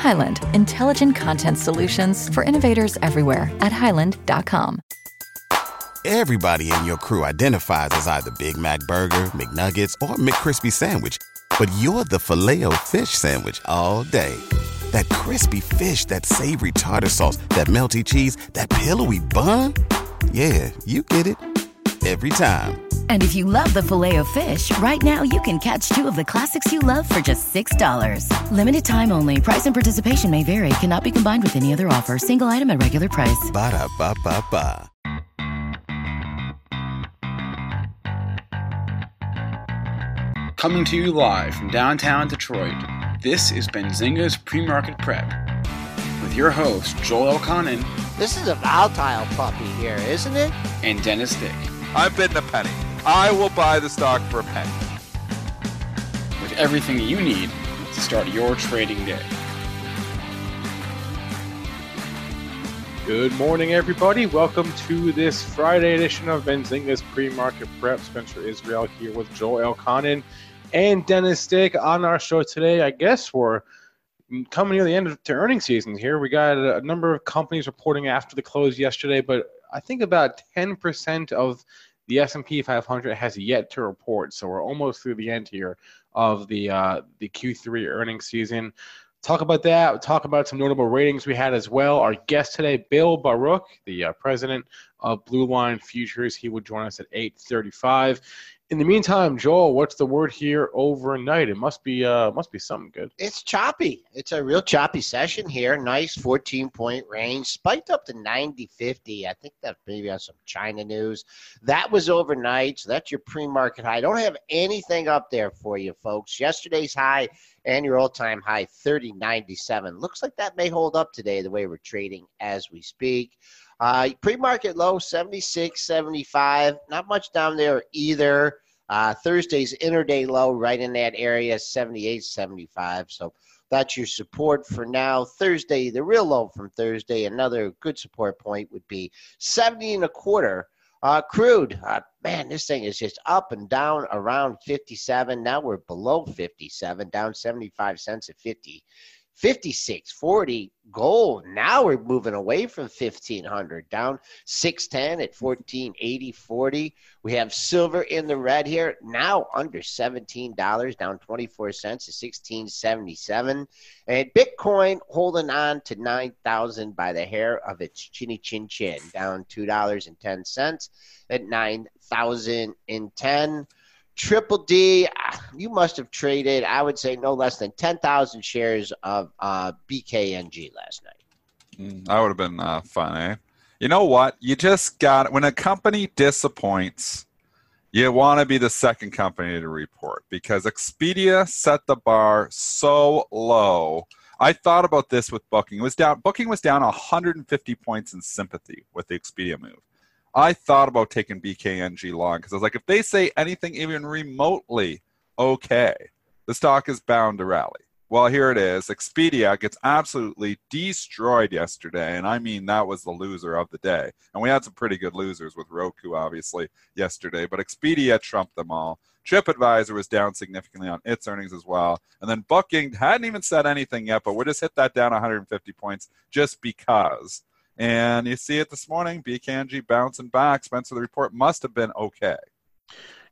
Highland, intelligent content solutions for innovators everywhere at highland.com. Everybody in your crew identifies as either Big Mac Burger, McNuggets, or McCrispy Sandwich, but you're the filet fish Sandwich all day. That crispy fish, that savory tartar sauce, that melty cheese, that pillowy bun. Yeah, you get it every time. And if you love the filet of fish, right now you can catch two of the classics you love for just $6. Limited time only. Price and participation may vary. Cannot be combined with any other offer. Single item at regular price. Ba da ba ba ba. Coming to you live from downtown Detroit, this is Benzinga's Pre-Market Prep. With your host, Joel Elconin This is a volatile puppy here, isn't it? and Dennis Dick. I've been the penny. I will buy the stock for a penny. With everything you need to start your trading day. Good morning, everybody. Welcome to this Friday edition of Benzinga's pre-market prep. Spencer Israel here with Joel Elconin and Dennis Dick on our show today. I guess we're coming near the end of the earnings season here. We got a number of companies reporting after the close yesterday, but I think about 10% of the S&P 500 has yet to report. So we're almost through the end here of the uh, the Q3 earnings season. Talk about that. Talk about some notable ratings we had as well. Our guest today, Bill Baruch, the uh, president of Blue Line Futures. He would join us at 8:35. In the meantime, Joel, what's the word here overnight? It must be uh must be something good. It's choppy. It's a real choppy session here. Nice 14 point range, spiked up to 90 50. I think that maybe on some China news. That was overnight, so that's your pre market high. I don't have anything up there for you, folks. Yesterday's high and your all time high 30.97. Looks like that may hold up today the way we're trading as we speak. Uh, pre-market low 76 75 not much down there either uh, thursday's interday low right in that area 78 75 so that's your support for now thursday the real low from thursday another good support point would be 70 and a quarter uh, crude, uh, man, this thing is just up and down around 57. Now we're below 57, down 75 cents at 50. 56 40 gold. Now we're moving away from 1500 down 610 at 1480 40 we have silver in the red here now under $17 down 24 cents to 1677 and bitcoin holding on to 9000 by the hair of its chinny chin chin down $2.10 at 9010 Triple D, ah, you must have traded, I would say, no less than 10,000 shares of uh, BKNG last night. Mm, That would have been uh, fun, eh? You know what? You just got when a company disappoints, you want to be the second company to report because Expedia set the bar so low. I thought about this with booking. It was down. Booking was down 150 points in sympathy with the Expedia move. I thought about taking BKNG long because I was like, if they say anything even remotely okay, the stock is bound to rally. Well, here it is. Expedia gets absolutely destroyed yesterday, and I mean that was the loser of the day. And we had some pretty good losers with Roku, obviously, yesterday, but Expedia trumped them all. TripAdvisor was down significantly on its earnings as well, and then Booking hadn't even said anything yet, but we just hit that down 150 points just because. And you see it this morning, BKNG bouncing back. Spencer, the report must have been okay.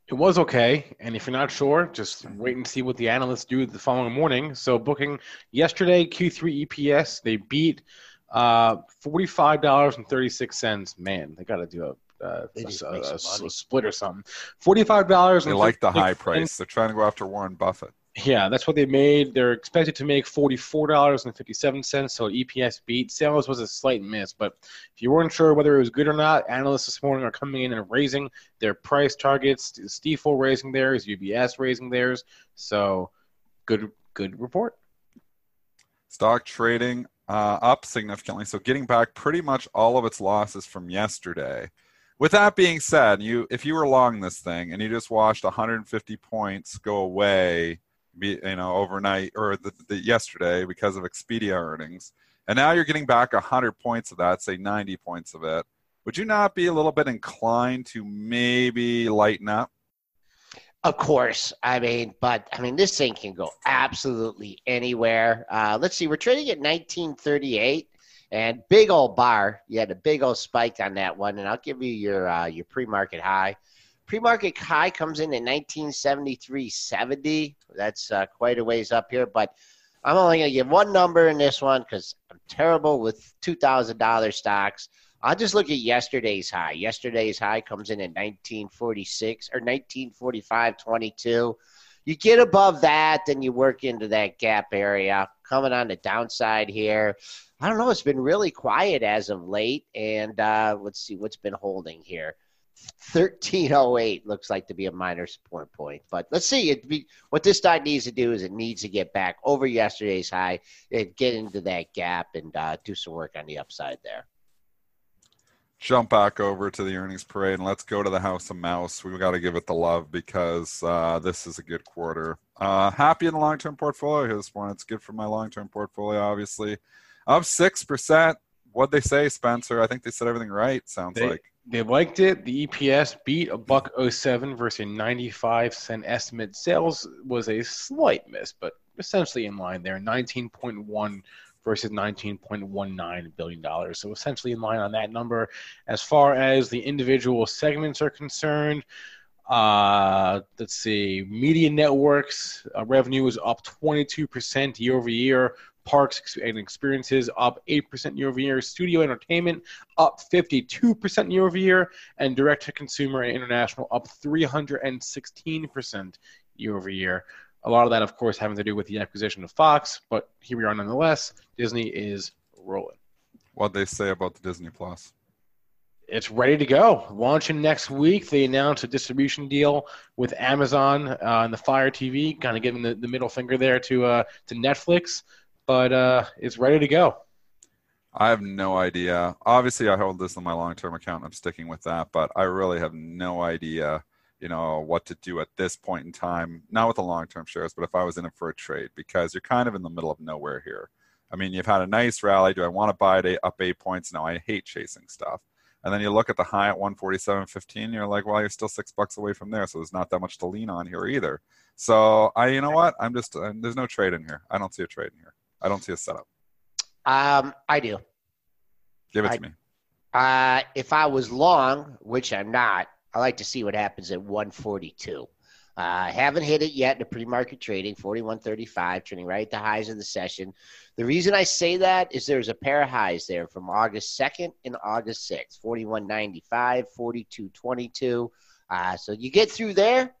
It was okay, and if you're not sure, just wait and see what the analysts do the following morning. So, booking yesterday Q3 EPS, they beat uh, forty-five dollars and thirty-six cents. Man, they got to do a, uh, a, a- make some a- money. a split or something. Forty-five dollars. They like the high price. They're trying to go after Warren Buffett. Yeah, that's what they made. They're expected to make forty-four dollars and fifty-seven cents. So EPS beat. Sales was a slight miss, but if you weren't sure whether it was good or not, analysts this morning are coming in and raising their price targets. Stifel raising theirs, UBS raising theirs. So good, good report. Stock trading uh, up significantly, so getting back pretty much all of its losses from yesterday. With that being said, you if you were long this thing and you just watched 150 points go away, you know, overnight or the, the yesterday because of Expedia earnings, and now you're getting back 100 points of that, say 90 points of it, would you not be a little bit inclined to maybe lighten up? Of course. I mean, but I mean, this thing can go absolutely anywhere. Uh, let's see. We're trading at 1938 and big old bar. You had a big old spike on that one. And I'll give you your, uh, your pre market high. Pre market high comes in at 1973.70. That's uh, quite a ways up here. But I'm only going to give one number in this one because I'm terrible with $2,000 stocks. I'll just look at yesterday's high. Yesterday's high comes in at 1946 or 1945.22. You get above that, then you work into that gap area. Coming on the downside here, I don't know. It's been really quiet as of late, and uh, let's see what's been holding here. 1308 looks like to be a minor support point. But let's see. Be, what this stock needs to do is it needs to get back over yesterday's high and get into that gap and uh, do some work on the upside there jump back over to the earnings parade and let's go to the House of Mouse. We've got to give it the love because uh, this is a good quarter. Uh, happy in the long term portfolio here this morning. It's good for my long term portfolio, obviously. Up 6%. What'd they say, Spencer? I think they said everything right, sounds they, like. They liked it. The EPS beat a buck 07 versus a 95 cent estimate. Sales was a slight miss, but essentially in line there. 19.1 versus $19.19 billion. So essentially in line on that number. As far as the individual segments are concerned, uh, let's see, media networks uh, revenue is up 22% year over year. Parks and experiences up 8% year over year. Studio entertainment up 52% year over year. And direct to consumer and international up 316% year over year. A lot of that, of course, having to do with the acquisition of Fox, but here we are nonetheless. Disney is rolling. What they say about the Disney Plus? It's ready to go. Launching next week. They announced a distribution deal with Amazon uh, and the Fire TV, kind of giving the, the middle finger there to uh, to Netflix. But uh, it's ready to go. I have no idea. Obviously, I hold this on my long term account. I'm sticking with that, but I really have no idea you know what to do at this point in time. Not with the long term shares but if i was in it for a trade because you're kind of in the middle of nowhere here. I mean you've had a nice rally. Do i want to buy it up eight points? No i hate chasing stuff. And then you look at the high at 147.15 you're like well you're still six bucks away from there so there's not that much to lean on here either. So i you know what? I'm just uh, there's no trade in here. I don't see a trade in here i don't see a setup um i do give it I, to me uh if i was long which i'm not I like to see what happens at 142. Uh, haven't hit it yet in the pre-market trading, 41.35, trading right at the highs of the session. The reason I say that is there's a pair of highs there from August 2nd and August 6th, 41.95, 42.22. Uh, so you get through there,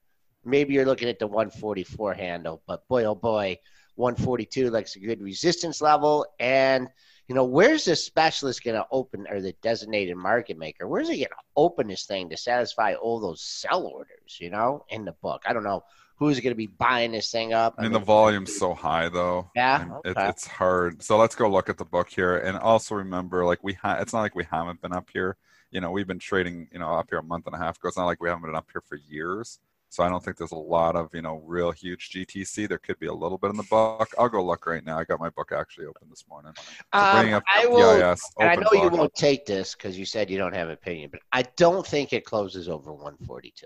maybe you're looking at the 144 handle. But boy, oh boy, 142 looks a good resistance level. And – you know, where's the specialist going to open or the designated market maker? Where's he going to open this thing to satisfy all those sell orders, you know, in the book? I don't know who's going to be buying this thing up. I mean, the volume's so high though. Yeah, okay. it, it's hard. So let's go look at the book here, and also remember, like we ha- it's not like we haven't been up here. You know, we've been trading, you know, up here a month and a half ago. It's not like we haven't been up here for years. So I don't think there's a lot of, you know, real huge GTC. There could be a little bit in the book. I'll go look right now. I got my book actually open this morning. Um, I will, and I know book. you won't take this because you said you don't have an opinion, but I don't think it closes over 142.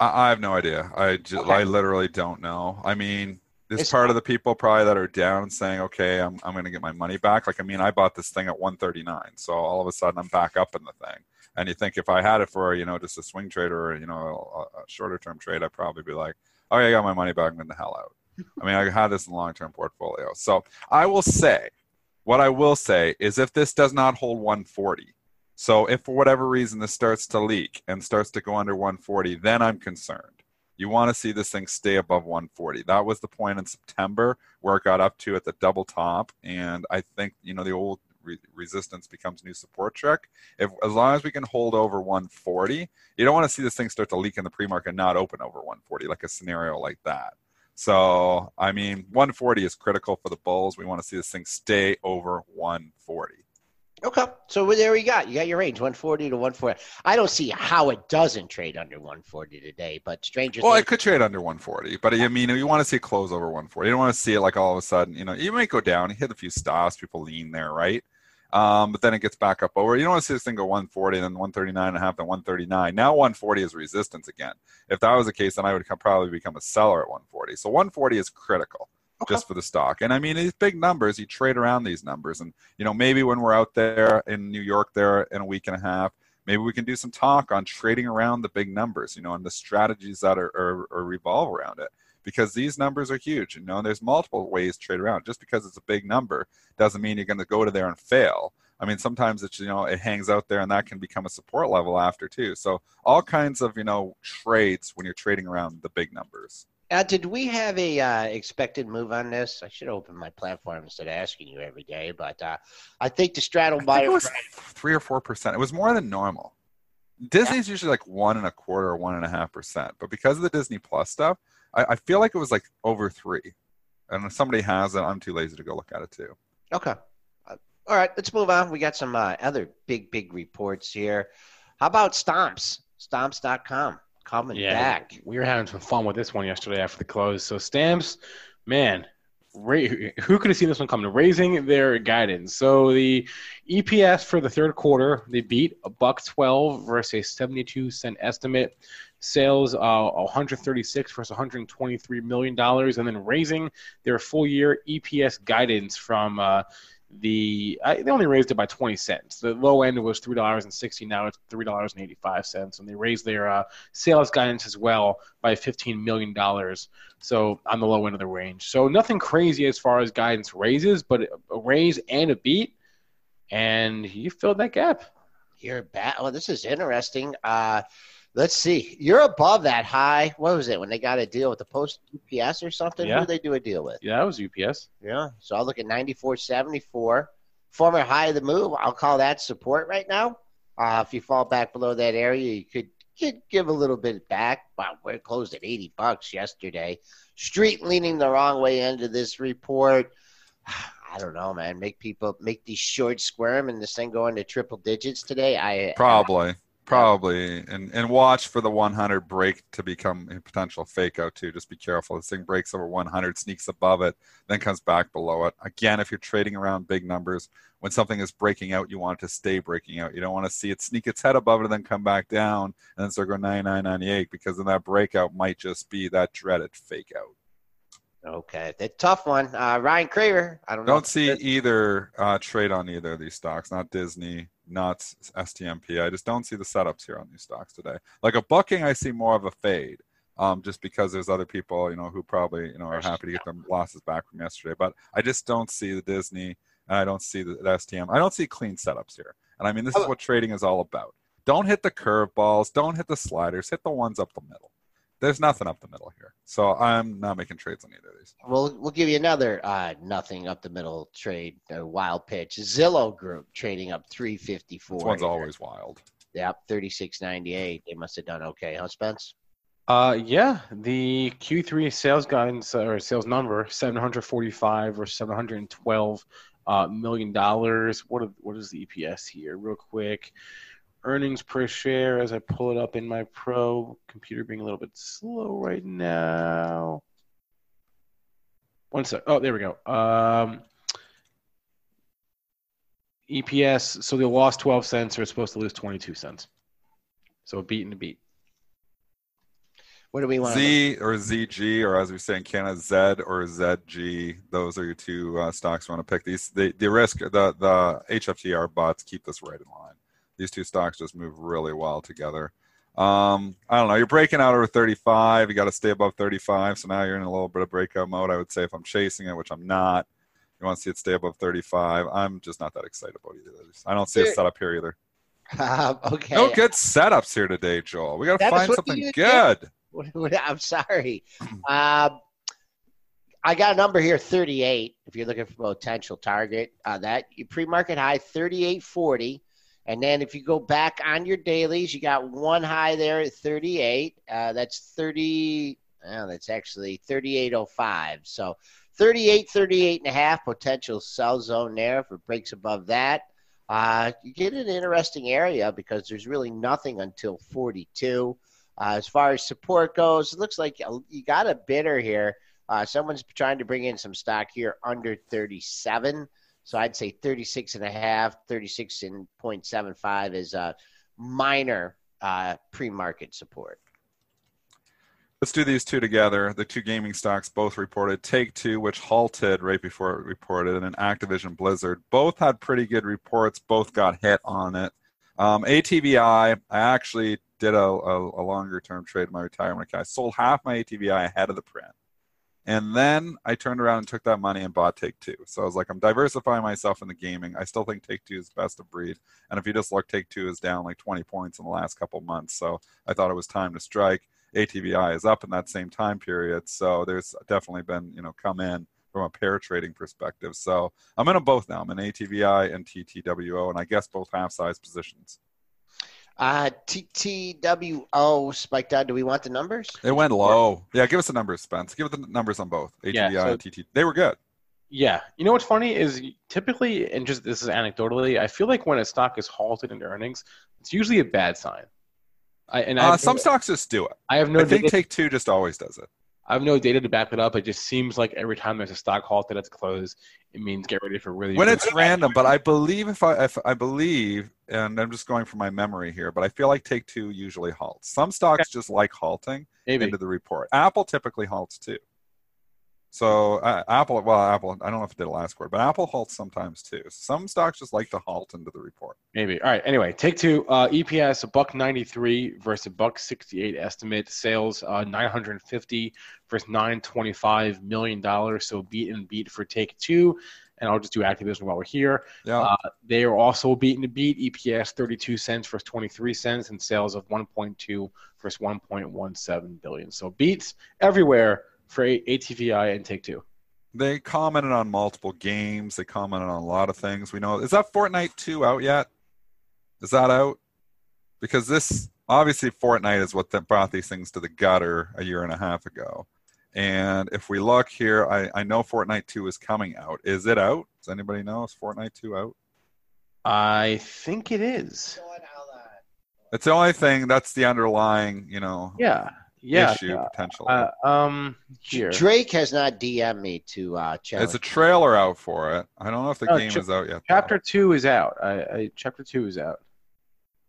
I, I have no idea. I, just, okay. I literally don't know. I mean, this it's part of the people probably that are down saying, okay, I'm, I'm going to get my money back. Like, I mean, I bought this thing at 139. So all of a sudden I'm back up in the thing. And you think if I had it for you know just a swing trader or you know a, a shorter term trade, I'd probably be like, oh yeah, I got my money back, I'm in the hell out. I mean, I had this in long term portfolio. So I will say, what I will say is if this does not hold 140, so if for whatever reason this starts to leak and starts to go under 140, then I'm concerned. You want to see this thing stay above 140. That was the point in September where it got up to at the double top, and I think you know the old re- resistance becomes new support trick. If as long as we can hold over 140, you don't want to see this thing start to leak in the pre-market and not open over 140, like a scenario like that. So, I mean, 140 is critical for the Bulls. We want to see this thing stay over 140. Okay, so there we got. You got your range, 140 to 140. I don't see how it doesn't trade under 140 today, but stranger. Well, it could trade under 140, but I mean, you want to see it close over 140. You don't want to see it like all of a sudden, you know, you might go down, hit a few stops, people lean there, right? Um, but then it gets back up over. You don't want to see this thing go 140, then 139 and a half, then 139. Now 140 is resistance again. If that was the case, then I would come, probably become a seller at 140. So 140 is critical just for the stock. And I mean, these big numbers, you trade around these numbers. And, you know, maybe when we're out there in New York there in a week and a half, maybe we can do some talk on trading around the big numbers, you know, and the strategies that are, are, are revolve around it. Because these numbers are huge, you know, and there's multiple ways to trade around. Just because it's a big number doesn't mean you're going to go to there and fail. I mean, sometimes it's you know it hangs out there, and that can become a support level after too. So all kinds of you know trades when you're trading around the big numbers. Uh, did we have a uh, expected move on this? I should open my platform instead of asking you every day, but uh, I think the straddle I buyer. it was three or four percent. It was more than normal. Disney's usually like one and a quarter or one and a half percent, but because of the Disney Plus stuff, I, I feel like it was like over three. And if somebody has it, I'm too lazy to go look at it too. Okay. Uh, all right, let's move on. We got some uh, other big, big reports here. How about Stamps? Stamps.com coming Yeah, back. we were having some fun with this one yesterday after the close. So stamps, man, who could have seen this one coming? Raising their guidance. So the EPS for the third quarter, they beat a buck twelve versus a seventy-two cent estimate. Sales uh, 136 versus 123 million dollars, and then raising their full year EPS guidance from. Uh, the I, they only raised it by 20 cents. The low end was three dollars and sixty. Now it's three dollars and 85 cents, and they raised their uh, sales guidance as well by 15 million dollars. So on the low end of the range. So nothing crazy as far as guidance raises, but a raise and a beat, and you filled that gap. You're back. Oh, this is interesting. Uh, let's see. You're above that high. What was it when they got a deal with the Post UPS or something? Yeah. Who did they do a deal with? Yeah, that was UPS. Yeah. So I'll look at 94.74. Former high of the move. I'll call that support right now. Uh, if you fall back below that area, you could, could give a little bit back. Wow, we're closed at 80 bucks yesterday. Street leaning the wrong way into this report. I don't know, man. Make people make these shorts squirm and this thing go into triple digits today. I Probably, probably, and and watch for the 100 break to become a potential fake out too. Just be careful. This thing breaks over 100, sneaks above it, then comes back below it. Again, if you're trading around big numbers, when something is breaking out, you want it to stay breaking out. You don't want to see it sneak its head above it and then come back down and then start going 99.98 because then that breakout might just be that dreaded fake out. Okay, the tough one. Uh, Ryan Craver. I don't know. Don't see either uh, trade on either of these stocks. Not Disney, not STMP. I just don't see the setups here on these stocks today. Like a bucking, I see more of a fade, um, just because there's other people, you know, who probably you know are happy to get their losses back from yesterday. But I just don't see the Disney, and I don't see the, the STM. I don't see clean setups here. And I mean, this is what trading is all about. Don't hit the curveballs. Don't hit the sliders. Hit the ones up the middle. There's nothing up the middle here. So I'm not making trades on either of these. We'll we'll give you another uh, nothing up the middle trade, a wild pitch. Zillow Group trading up three fifty four. This one's always wild. Yep, thirty six ninety eight. They must have done okay, huh, Spence? Uh, yeah, the Q3 sales guidance uh, or sales number 745 or 712 uh, million dollars. What what is the EPS here, real quick? Earnings per share as I pull it up in my pro computer, being a little bit slow right now. One sec. Oh, there we go. Um, EPS. So they lost 12 cents. They're supposed to lose 22 cents. So a beat and a beat. What do we want? Z or ZG, or as we say in Canada, Z or ZG. Those are your two uh, stocks you want to pick. These the, the risk the the HFTR bots keep this right in line. These two stocks just move really well together. Um, I don't know. You're breaking out over 35. You got to stay above 35. So now you're in a little bit of breakout mode. I would say if I'm chasing it, which I'm not, you want to see it stay above 35. I'm just not that excited about either of these. I don't see a setup here either. Uh, okay. No good setups here today, Joel. We got to find something good. I'm sorry. Um, I got a number here, 38. If you're looking for a potential target, uh, that you pre-market high 38.40, and then if you go back on your dailies, you got one high there at 38. Uh, that's 30. And it's actually 38.05. So 38, 38 and a half potential sell zone there. If it breaks above that, uh, you get an interesting area because there's really nothing until 42. Uh, as far as support goes, it looks like you got a bidder here. Uh, someone's trying to bring in some stock here under 37. So I'd say 36 and a half, 36 and 0.75 is a minor uh, pre-market support. Let's do these two together. The two gaming stocks both reported. Take Two, which halted right before it reported, and an Activision Blizzard both had pretty good reports. Both got hit on it. Um, ATVI, I actually did a, a, a longer term trade in my retirement account. I sold half my ATVI ahead of the print. And then I turned around and took that money and bought Take Two. So I was like, I'm diversifying myself in the gaming. I still think Take Two is best of breed. And if you just look, Take Two is down like 20 points in the last couple months. So I thought it was time to strike. ATVI is up in that same time period. So there's definitely been, you know, come in from a pair trading perspective. So I'm in them both now. I'm in ATVI and TTWO, and I guess both half size positions. Uh, TTWO spiked out. Do we want the numbers? It went low. Yeah, give us the numbers, Spence. Give us the numbers on both ATVI yeah, so, and TT. They were good. Yeah. You know what's funny is typically, and just this is anecdotally, I feel like when a stock is halted in earnings, it's usually a bad sign. I, and uh, some stocks just do it. I have no. I think Take Two just always does it. I have no data to back it up. It just seems like every time there's a stock halted at its close, it means get ready for really. When it's random, but I believe if I if I believe, and I'm just going from my memory here, but I feel like Take Two usually halts. Some stocks just like halting Maybe. into the report. Apple typically halts too. So uh, Apple, well, Apple, I don't know if it did last quarter, but Apple halts sometimes too. Some stocks just like to halt into the report. Maybe. All right. Anyway, take two. Uh, EPS a buck ninety three versus a buck sixty eight estimate. Sales uh, nine hundred and fifty versus nine twenty five million dollars. So beat and beat for take two. And I'll just do Activision while we're here. Yeah. Uh, they are also beaten to beat. EPS 32 cents versus 23 cents and sales of 1.2 versus 1.17 billion. So beats everywhere for ATVI and Take Two? They commented on multiple games. They commented on a lot of things. We know is that Fortnite 2 out yet? Is that out? Because this obviously Fortnite is what brought these things to the gutter a year and a half ago. And if we look here, I, I know Fortnite 2 is coming out. Is it out? Does anybody know? Is Fortnite 2 out? I think it is. It's the only thing that's the underlying, you know. Yeah yeah, issue potentially. Uh, um, here. Drake has not DM'd me to uh, challenge. There's a trailer out for it. I don't know if the game ch- is out yet. Chapter though. two is out. I, I, chapter two is out.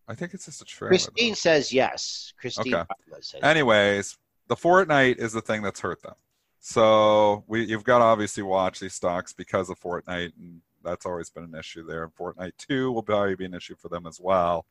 I think it's just a trailer. Christine though. says yes. Christine. Okay. Anyways, the Fortnite is the thing that's hurt them. So we you've got to obviously watch these stocks because of Fortnite, and that's always been an issue there. And Fortnite two will probably be an issue for them as well.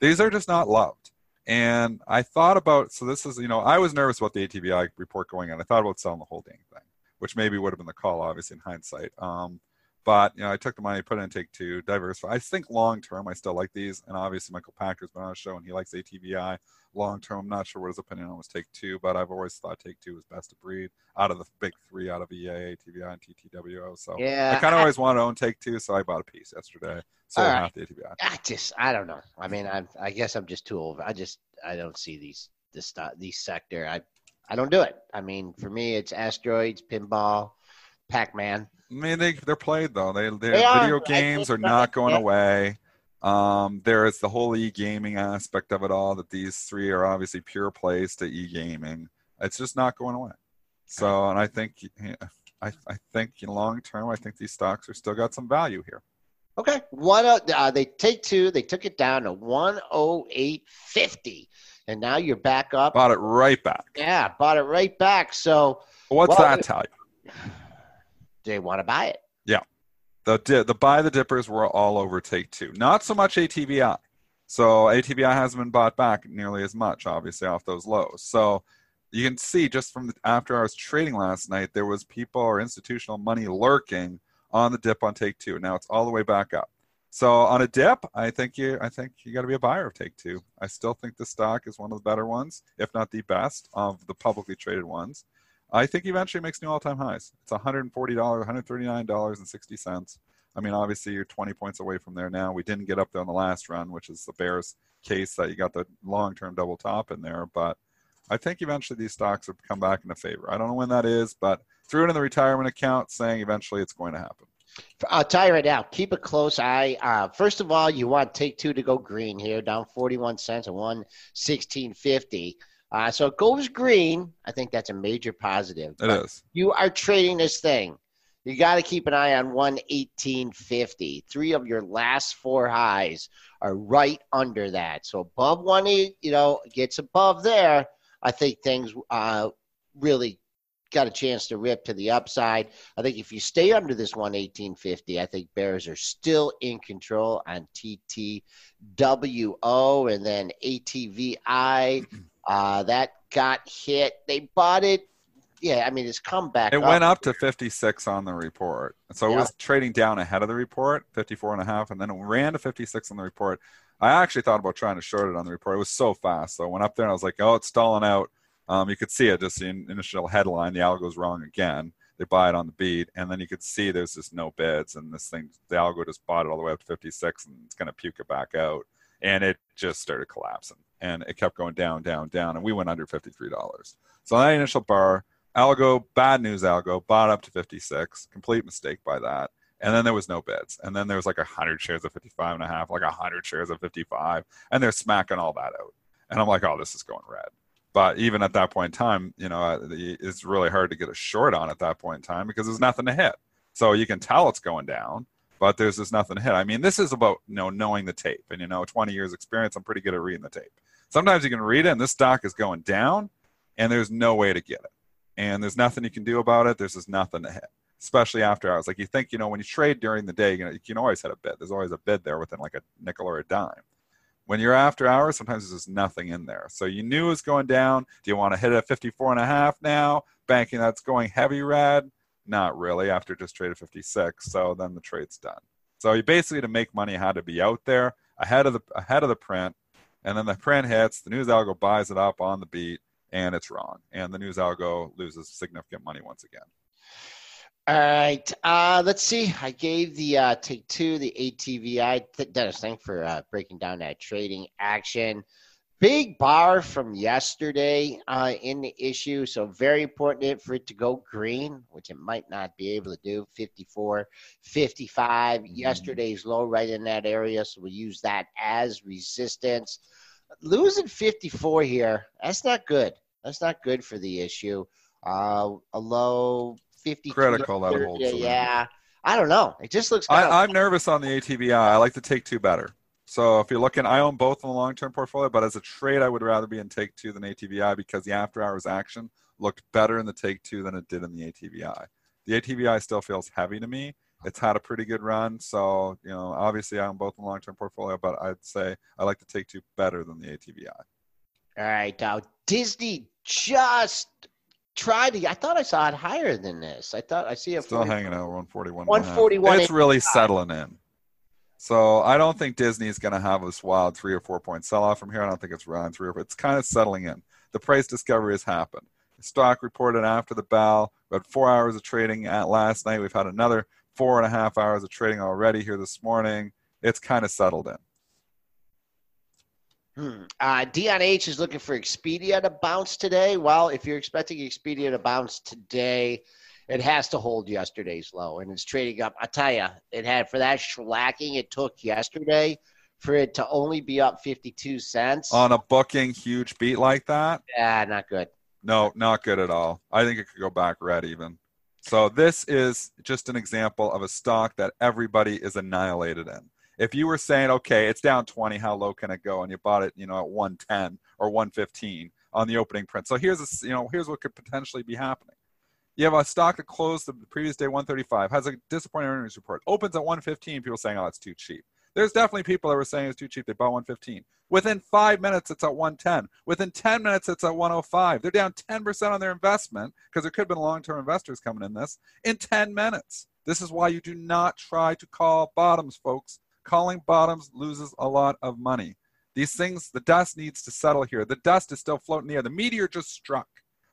These are just not loved. And I thought about so this is you know I was nervous about the ATVI report going on. I thought about selling the whole dang thing, which maybe would have been the call, obviously in hindsight. Um, but you know I took the money, put it in Take Two, diversify. I think long term I still like these, and obviously Michael Pachter's been on a show and he likes ATVI. Long term, I'm not sure what his opinion on was Take Two, but I've always thought Take Two was best of breed out of the big three, out of EA, ATVI, and TTWO. So yeah, I kind of always wanted to own Take Two, so I bought a piece yesterday. So right. half the ATVI. I just I don't know. I mean, I I guess I'm just too old. I just I don't see these this these sector. I I don't do it. I mean, for me, it's asteroids, pinball, Pac Man. I mean, they they're played though. They they video games are not going yeah. away. Um, there is the whole e-gaming aspect of it all. That these three are obviously pure plays to e-gaming. It's just not going away. So, and I think I I think long term, I think these stocks are still got some value here. Okay, one uh, they take two. They took it down to one oh eight fifty, and now you're back up. Bought it right back. Yeah, bought it right back. So what's well, that tell you? They want to buy it. Yeah, the the buy the dippers were all over take two. Not so much ATVI. So ATVI hasn't been bought back nearly as much, obviously, off those lows. So you can see just from the, after was trading last night, there was people or institutional money lurking on the dip on take two. Now it's all the way back up. So on a dip, I think you I think you got to be a buyer of Take Two. I still think the stock is one of the better ones, if not the best of the publicly traded ones. I think eventually makes new all-time highs. It's $140, $139.60. I mean, obviously you're 20 points away from there now. We didn't get up there on the last run, which is the Bears case that you got the long-term double top in there, but I think eventually these stocks will come back into favor. I don't know when that is, but threw it in the retirement account, saying eventually it's going to happen. I'll tell you right now, keep a close eye. Uh, first of all, you want take two to go green here, down 41 cents at 116.50. Uh, so it goes green. I think that's a major positive. It is. You are trading this thing. You got to keep an eye on 118.50. Three of your last four highs are right under that. So above one, you know, gets above there. I think things uh, really got a chance to rip to the upside. I think if you stay under this 118.50, I think Bears are still in control on TTWO and then ATVI. Uh, that got hit. They bought it. Yeah, I mean, it's come back. It up. went up to 56 on the report. So it was trading down ahead of the report, 54 and a half, and then it ran to 56 on the report. I actually thought about trying to short it on the report. It was so fast. So I went up there and I was like, oh, it's stalling out. Um, you could see it just in initial headline. The algo's wrong again. They buy it on the beat, and then you could see there's just no bids, and this thing, the algo just bought it all the way up to 56, and it's going to puke it back out, and it just started collapsing, and it kept going down, down, down, and we went under $53. So that initial bar, algo, bad news algo, bought up to 56, complete mistake by that, and then there was no bids, and then there was like 100 shares of 55 and a half, like 100 shares of 55, and they're smacking all that out, and I'm like, oh, this is going red but even at that point in time, you know, uh, it's really hard to get a short on at that point in time because there's nothing to hit. So you can tell it's going down, but there's just nothing to hit. I mean, this is about you know knowing the tape, and you know, 20 years experience, I'm pretty good at reading the tape. Sometimes you can read it, and this stock is going down, and there's no way to get it, and there's nothing you can do about it. There's just nothing to hit, especially after hours. Like you think, you know, when you trade during the day, you know, you can always hit a bid. There's always a bid there within like a nickel or a dime when you're after hours, sometimes there's just nothing in there. So you knew it was going down. Do you want to hit it at 54 and a half now? Banking that's going heavy red? Not really after just traded 56. So then the trade's done. So you basically to make money had to be out there ahead of the ahead of the print. And then the print hits, the news algo buys it up on the beat, and it's wrong. And the news algo loses significant money once again. All right. Uh, let's see. I gave the uh, take two, the ATVI. Dennis, thanks for uh, breaking down that trading action. Big bar from yesterday uh, in the issue. So, very important for it to go green, which it might not be able to do. 54, 55. Mm-hmm. Yesterday's low right in that area. So, we'll use that as resistance. Losing 54 here, that's not good. That's not good for the issue. Uh, a low 50 critical that holds. Yeah, yeah. I don't know. It just looks. I, am nervous on the ATVI. I like to take two better. So if you're looking, I own both in the long-term portfolio, but as a trade, I would rather be in take two than ATVI because the after-hours action looked better in the take two than it did in the ATVI. The ATVI still feels heavy to me. It's had a pretty good run, so you know, obviously I own both in the long-term portfolio, but I'd say I like to take two better than the ATVI. All right, now Disney just tried to. I thought I saw it higher than this. I thought I see it still hanging out 141. 141. It's really settling in. So I don't think Disney is going to have this wild three or four point sell off from here. I don't think it's around three or four. It's kind of settling in. The price discovery has happened. The stock reported after the bell. We had four hours of trading at last night. We've had another four and a half hours of trading already here this morning. It's kind of settled in. Hmm. Uh, Dion H is looking for Expedia to bounce today. Well, if you're expecting Expedia to bounce today, it has to hold yesterday's low, and it's trading up. I tell you, it had for that shellacking it took yesterday for it to only be up 52 cents on a booking huge beat like that. Yeah, not good. No, not good at all. I think it could go back red even. So this is just an example of a stock that everybody is annihilated in if you were saying, okay, it's down 20, how low can it go? And you bought it, you know, at 110 or 115 on the opening print. So here's a, you know, here's what could potentially be happening. You have a stock that closed the previous day 135, has a disappointing earnings report, opens at 115. People saying, oh, it's too cheap. There's definitely people that were saying it's too cheap. They bought 115. Within five minutes, it's at 110. Within 10 minutes, it's at 105. They're down 10% on their investment because there could have been long-term investors coming in this in 10 minutes. This is why you do not try to call bottoms, folks calling bottoms loses a lot of money. These things, the dust needs to settle here. The dust is still floating in the air. The meteor just struck.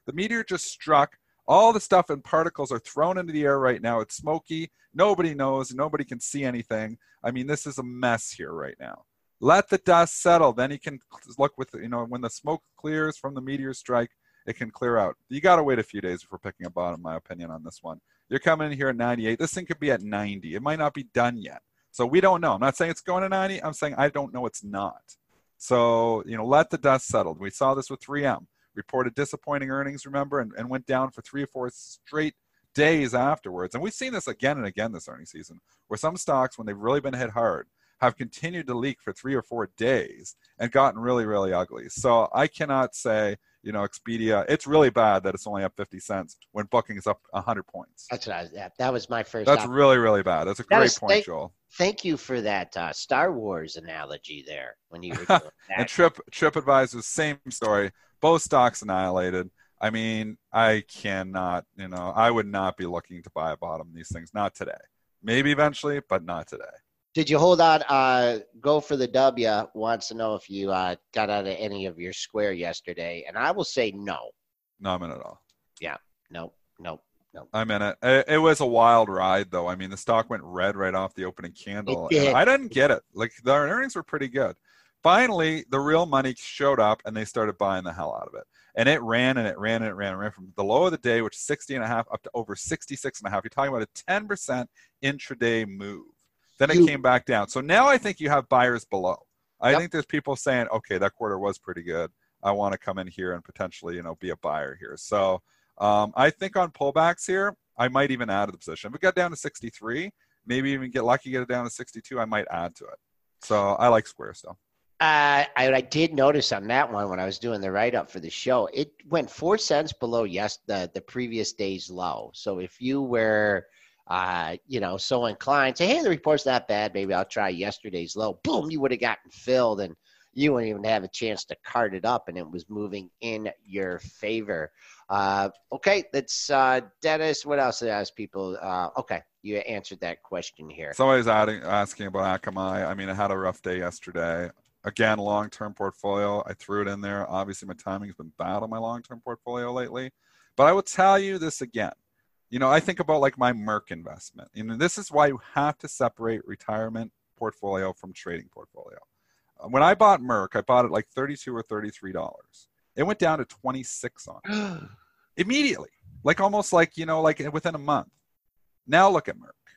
The meteor just struck. All the stuff and particles are thrown into the air right now. It's smoky. Nobody knows. Nobody can see anything. I mean, this is a mess here right now. Let the dust settle. Then you can look with, you know, when the smoke clears from the meteor strike, it can clear out. You got to wait a few days before picking a bottom, my opinion on this one. You're coming in here at 98. This thing could be at 90. It might not be done yet. So we don't know. I'm not saying it's going to 90. I'm saying I don't know it's not. So, you know, let the dust settle. We saw this with 3M. Reported disappointing earnings, remember, and, and went down for three or four straight days afterwards. And we've seen this again and again this earnings season, where some stocks, when they've really been hit hard, have continued to leak for three or four days and gotten really, really ugly. So I cannot say, you know, Expedia, it's really bad that it's only up 50 cents when booking is up 100 points. That's what I was, that, that was my first. That's really, really bad. That's a That great is- point, thank- Joel. Thank you for that uh, Star Wars analogy there when you were And. Trip TripAdvisor's same story. Both stocks annihilated. I mean, I cannot, you know, I would not be looking to buy a bottom of these things. Not today. Maybe eventually, but not today. Did you hold on? Uh, go for the W wants to know if you uh, got out of any of your square yesterday, and I will say no, No, I'm in it all. Yeah. No, no, no. I'm in it. it. It was a wild ride, though. I mean, the stock went red right off the opening candle. Did. I didn't get it. Like, their earnings were pretty good. Finally, the real money showed up and they started buying the hell out of it. And it ran and it ran and it ran and ran from the low of the day, which is 60 and a half, up to over 66 and a half. You're talking about a 10% intraday move. Then it You- came back down. So now I think you have buyers below. I Yep. think there's people saying, okay, that quarter was pretty good. I want to come in here and potentially, you know, be a buyer here. So um, I think on pullbacks here, I might even add to the position. If it got down to 63, maybe even get lucky, get it down to 62, I might add to it. So I like Square still. Uh, I, I did notice on that one when I was doing the write up for the show, it went four cents below yes the the previous day's low. So if you were, uh, you know, so inclined, say, hey, the report's not bad, maybe I'll try yesterday's low. Boom, you would have gotten filled, and you wouldn't even have a chance to cart it up, and it was moving in your favor. Uh, okay, that's uh, Dennis. What else did I ask people? Uh, okay, you answered that question here. Somebody's adding, asking about Akamai. I mean, I had a rough day yesterday. Again, long term portfolio. I threw it in there. Obviously, my timing's been bad on my long term portfolio lately. But I will tell you this again. You know, I think about like my Merck investment. You know, this is why you have to separate retirement portfolio from trading portfolio. Uh, When I bought Merck, I bought it like 32 or 33 dollars. It went down to 26 on it immediately, like almost like you know, like within a month. Now look at Merck,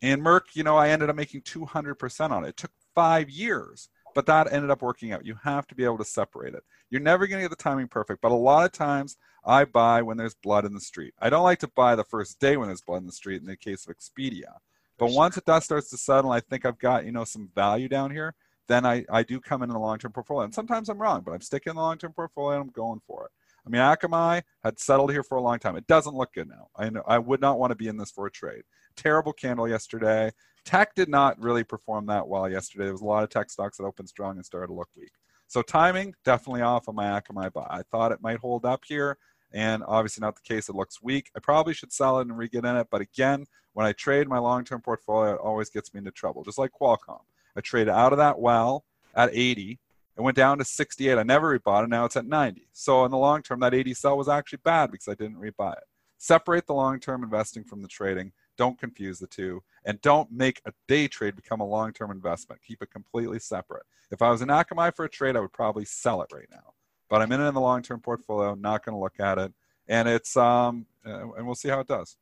and Merck, you know, I ended up making 200% on it. It took five years, but that ended up working out. You have to be able to separate it. You're never going to get the timing perfect, but a lot of times I buy when there's blood in the street. I don't like to buy the first day when there's blood in the street. In the case of Expedia, but once it does starts to settle, I think I've got you know some value down here. Then I, I do come in in the long term portfolio, and sometimes I'm wrong, but I'm sticking in the long term portfolio and I'm going for it. I mean, Akamai had settled here for a long time. It doesn't look good now. I know I would not want to be in this for a trade. Terrible candle yesterday. Tech did not really perform that well yesterday. There was a lot of tech stocks that opened strong and started to look weak. So timing definitely off on my Akamai buy. I thought it might hold up here, and obviously not the case. It looks weak. I probably should sell it and re-get in it. But again, when I trade my long-term portfolio, it always gets me into trouble. Just like Qualcomm, I traded out of that well at 80. It went down to 68. I never rebought it. Now it's at 90. So in the long term, that 80 sell was actually bad because I didn't rebuy it. Separate the long-term investing from the trading. Don't confuse the two, and don't make a day trade become a long-term investment. Keep it completely separate. If I was in Akamai for a trade, I would probably sell it right now. But I'm in it in the long-term portfolio. Not going to look at it, and it's um, uh, and we'll see how it does.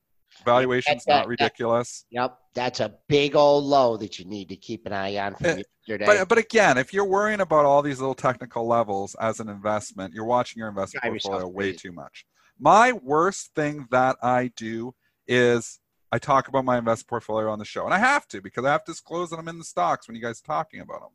Valuation's that- not that- ridiculous. Yep, that's a big old low that you need to keep an eye on from Eh, yesterday. But but again, if you're worrying about all these little technical levels as an investment, you're watching your investment Drive yourself portfolio way too much. My worst thing that I do is I talk about my investment portfolio on the show, and I have to because I have to disclose that I'm in the stocks when you guys are talking about them.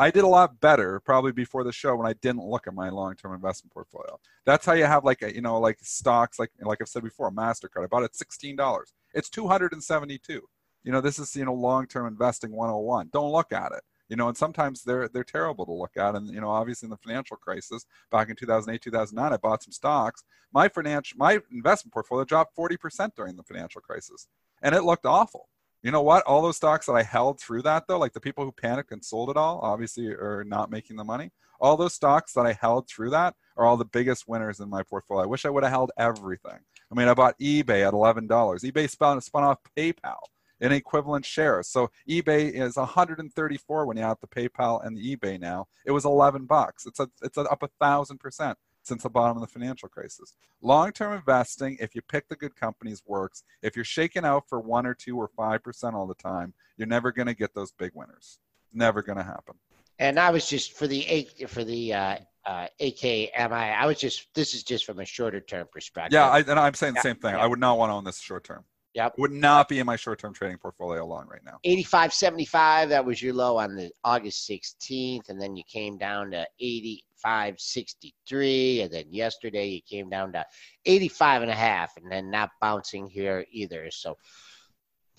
I did a lot better probably before the show when I didn't look at my long-term investment portfolio. That's how you have like a, you know like stocks like like I've said before, Mastercard. I bought it sixteen dollars. It's two hundred and seventy-two. You know this is you know long-term investing 101. Don't look at it. You know, and sometimes they're they're terrible to look at. And you know, obviously in the financial crisis back in 2008, 2009, I bought some stocks. My financial my investment portfolio dropped 40% during the financial crisis, and it looked awful. You know what? All those stocks that I held through that, though, like the people who panicked and sold it all, obviously are not making the money. All those stocks that I held through that are all the biggest winners in my portfolio. I wish I would have held everything. I mean, I bought eBay at $11. eBay spun, spun off PayPal. In equivalent shares. So eBay is 134 when you add the PayPal and the eBay now. It was 11 bucks. It's a, it's a, up a thousand percent since the bottom of the financial crisis. Long-term investing, if you pick the good companies, works. If you're shaking out for one or two or five percent all the time, you're never going to get those big winners. Never going to happen. And I was just for the for the uh, uh, Akamai. I was just this is just from a shorter term perspective. Yeah, I, and I'm saying the same thing. yeah. I would not want to own this short term. Yep. Would not be in my short term trading portfolio long right now. 85.75. That was your low on the August 16th, and then you came down to 85.63, and then yesterday you came down to 85 and a half, and then not bouncing here either. So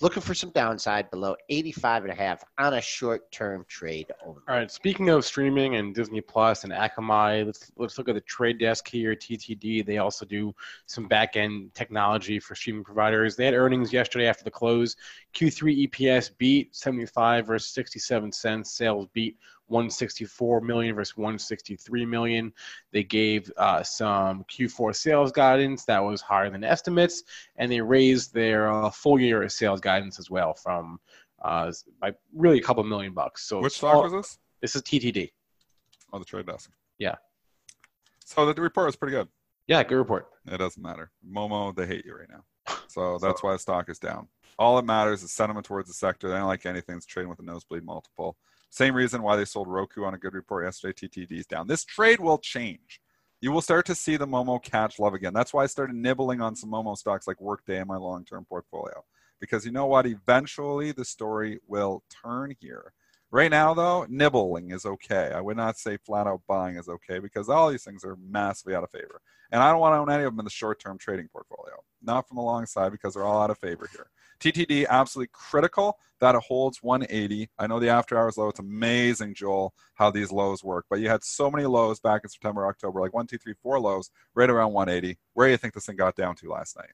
looking for some downside below 85 and a half on a short-term trade only. All right. Speaking of streaming and Disney Plus and Akamai, let's let's look at the trade desk here. TTD. They also do some back end technology for streaming providers. They had earnings yesterday after the close. Q3 EPS beat 75 versus 67 cents. Sales beat 164 million versus 163 million. They gave uh, some Q4 sales guidance that was higher than estimates, and they raised their uh, full year sales guidance as well from uh, by really a couple million bucks. So Which stock all- was this? this is TTD. Oh, the trade desk. Yeah. So the report was pretty good. Yeah, good report. It doesn't matter. Momo, they hate you right now. So that's why the stock is down. All that matters is sentiment towards the sector. They don't like anything that's trading with a nosebleed multiple. Same reason why they sold Roku on a good report yesterday. TTD is down. This trade will change. You will start to see the Momo catch love again. That's why I started nibbling on some Momo stocks like Workday in my long term portfolio. Because you know what? Eventually the story will turn here. Right now, though, nibbling is okay. I would not say flat out buying is okay because all these things are massively out of favor. And I don't want to own any of them in the short term trading portfolio, not from the long side because they're all out of favor here. TTD, absolutely critical that it holds 180. I know the after hours low. It's amazing, Joel, how these lows work. But you had so many lows back in September, October, like one, two, three, four lows right around 180. Where do you think this thing got down to last night?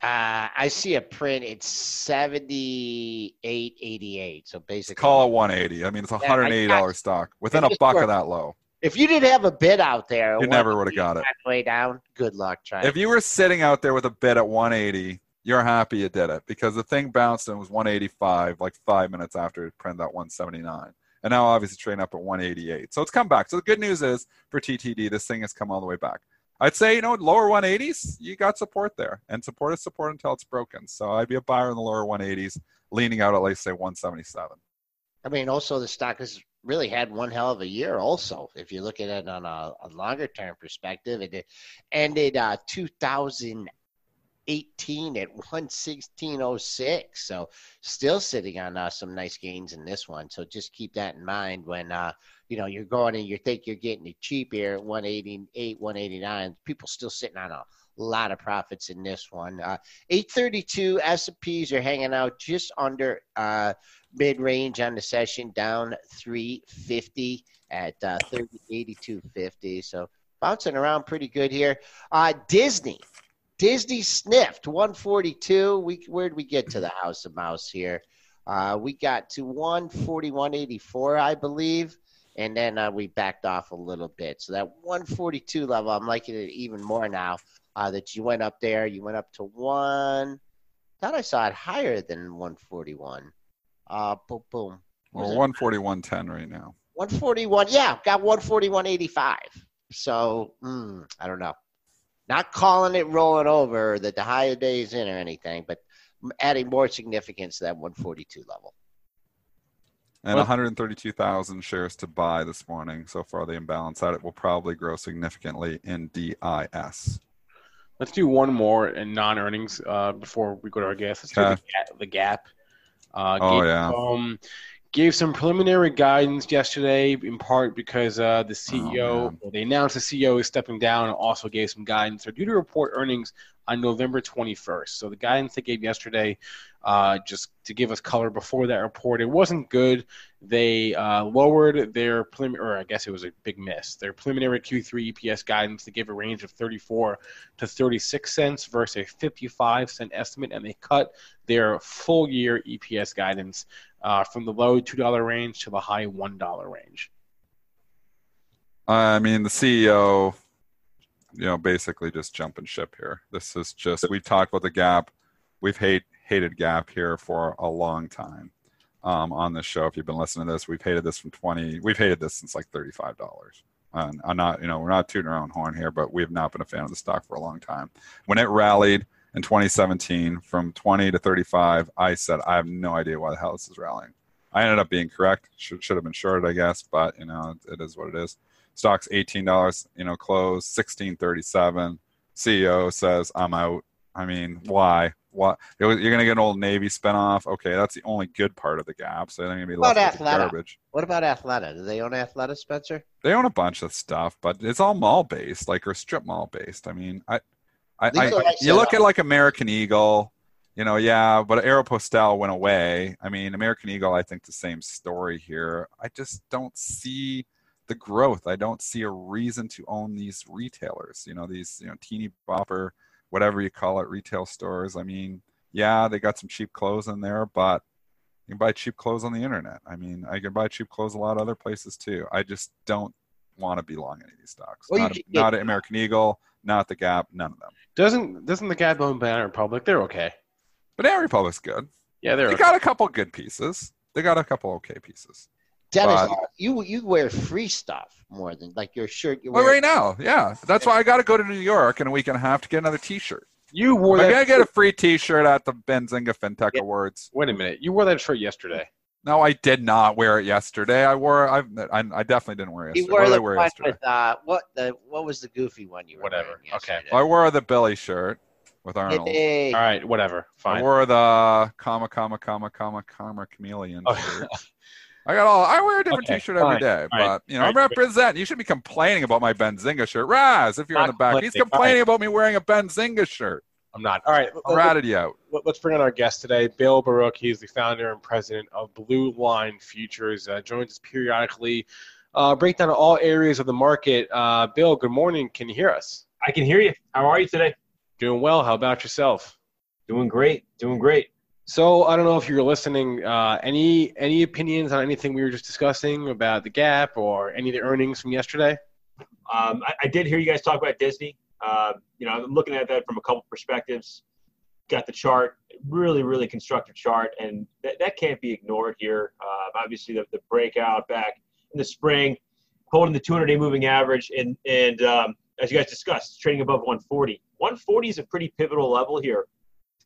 Uh, I see a print. It's 78.88. So basically, Call it 180. I mean, it's a $180 stock within a buck worked. of that low. if you didn't have a bid out there, You never would have got it. Way down. Good luck trying. If you were sitting out there with a bid at 180, you're happy you did it because the thing bounced and was 185 like five minutes after it printed that 179. And now obviously trading up at 188. So it's come back. So the good news is for TTD, this thing has come all the way back. I'd say, you know, lower 180s, you got support there. And support is support until it's broken. So I'd be a buyer in the lower 180s, leaning out at least say 177. I mean, also the stock has really had one hell of a year. Also, if you look at it on a, a longer term perspective, it ended uh, 2018 at 116.06. So still sitting on uh, some nice gains in this one. So just keep that in mind when uh, you know you're going and you think you're getting it cheap here at 188, 189. People still sitting on a lot of profits in this one. Uh, 832 S&Ps are hanging out just under. Uh, mid range on the session, down 350 at uh, 3082.50. So bouncing around pretty good here. Uh, Disney. Disney sniffed 142. We where'd we get to the House of Mouse here? Uh, we got to 141.84, I believe, and then uh, we backed off a little bit. So that 142 level, I'm liking it even more now. Uh, that you went up there, you went up to one. Thought I saw it higher than 141. Uh, boom, boom. Well, 141.10 right now. 141. Yeah, got 141.85. So mm, I don't know. Not calling it rolling over that the higher day is in or anything, but adding more significance to that 142 level. And Well- 132,000 shares to buy this morning. So far, the imbalance at it will probably grow significantly in DIS. Let's do one more in non-earnings uh, before we go to our guests. Let's do the Gap. The Gap. Uh, Oh, gave, yeah. Um, gave some preliminary guidance yesterday, in part because uh, the CEO, oh, they announced the CEO is stepping down, and also gave some guidance. They're due to report earnings on November 21st. So the guidance they gave yesterday, uh, just to give us color before that report, it wasn't good. They uh, lowered their preliminary, or I guess it was a big miss. Their preliminary Q3 EPS guidance. They gave a range of 34 to 36 cents versus a 55 cent estimate, and they cut their full year EPS guidance uh, from the low $2 range to the high $1 range. I mean, the CEO, you know, basically just jumping ship here. This is just, we've talked about the gap. We've hate hated Gap here for a long time um, on this show. If you've been listening to this, we've hated this from 20. We've hated this since like $35. And I'm not, you know, we're not tooting our own horn here, but we have not been a fan of the stock for a long time. When it rallied in 2017 from 20 to 35, I said, I have no idea why the hell this is rallying. I ended up being correct. Should, should have been shorted, I guess, but you know, it is what it is. Stock's $18, you know, close 1637. CEO says, I'm out. I mean, why? What you're going to get an old Navy spinoff? Okay, that's the only good part of the gap. So they're going to be What left with garbage. What about Athleta? Do they own Athleta, Spencer? They own a bunch of stuff, but it's all mall based, like or strip mall based. I mean, I, I, These I you look at like American Eagle, you know, yeah, but Aeropostale went away. I mean, American Eagle, I think the same story here. I just don't see the growth. I don't see a reason to own these retailers. You know, these you know teeny bopper, whatever you call it, retail stores. I mean, yeah, they got some cheap clothes in there, but you can buy cheap clothes on the internet. I mean, I can buy cheap clothes a lot of other places too. I just don't want to belong in any of these stocks. Well, you not, can not at American Eagle, not the Gap, none of them. Doesn't doesn't the Gap own Banana Republic? They're okay. Banana Republic's good. Yeah, they're They okay. got a couple good pieces. They got a couple okay pieces. Dennis, But- you you wear free stuff more than like your shirt. You Well, wear right now, yeah. That's why I got to go to New York in a week and a half to get another T-shirt. You wore I'm that. gonna get a free T-shirt at the Benzinga FinTech Yeah. Awards. Wait a minute. You wore that shirt yesterday. No, I did not wear it yesterday. I wore. I've, I, I definitely didn't wear it You wore what the wear yesterday? with uh, what the what was the goofy one you were Whatever. Okay. yesterday? I wore the Billy shirt with Arnold. Hey, All right, whatever. Fine. I wore the comma comma comma comma comma chameleon Oh. shirt. I got all. I wear a different Okay, T-shirt every fine. day, All but right, you know, all I'm right. representing. You should be complaining about my Benzinga shirt, Raz. If you're in Not the back, he's complaining. All about me wearing a Benzinga shirt. I'm not. All right. I ratted you out. let- let's bring on our guest today, Bill Baruch. He's the founder and president of Blue Line Futures. Uh, joins us periodically, uh, break down all areas of the market. Uh, Bill, good morning. Can you hear us? I can hear you. How are you today? Doing well. How about yourself? Doing great. Doing great. So I don't know if you're listening. Uh, any any opinions on anything we were just discussing about the gap or any of the earnings from yesterday? Um, I, I did hear you guys talk about Disney. Uh, you know, I'm looking at that from a couple perspectives. Got the chart, really, really constructive chart, and that, that can't be ignored here. Uh, obviously, the, the breakout back in the spring, holding the 200-day moving average, and and um, as you guys discussed, trading above 140. 140 is a pretty pivotal level here.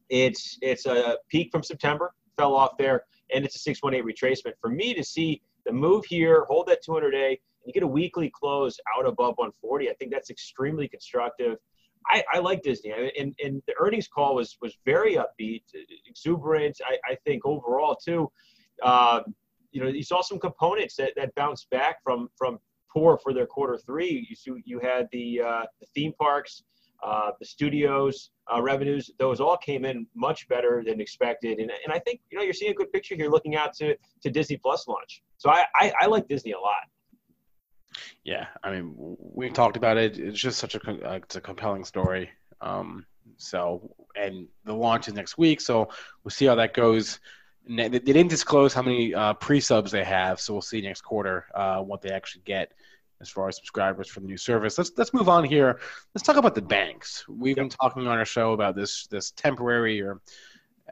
It's it's a peak from September, fell off there, and it's a 618 retracement. For me to see the move here, hold that 200-day, and you get a weekly close out above 140, I think that's extremely constructive. I, I like Disney, I- and, and the earnings call was was very upbeat, exuberant. I, I think overall too, uh, you know, you saw some components that, that bounced back from from poor for their quarter three. You see, you had the uh, the theme parks, uh, the studios uh, revenues; those all came in much better than expected. And, and I think you know you're seeing a good picture here, looking out to to Disney Plus launch. So I, I, I like Disney a lot. Yeah, I mean, we talked about it. It's just such a uh, it's a compelling story. Um, so, and the launch is next week, so we'll see how that goes. They didn't disclose how many uh, pre-subs they have, so we'll see next quarter uh, what they actually get as far as subscribers for the new service. Let's let's move on here. Let's talk about the banks. We've been talking on our show about this this temporary or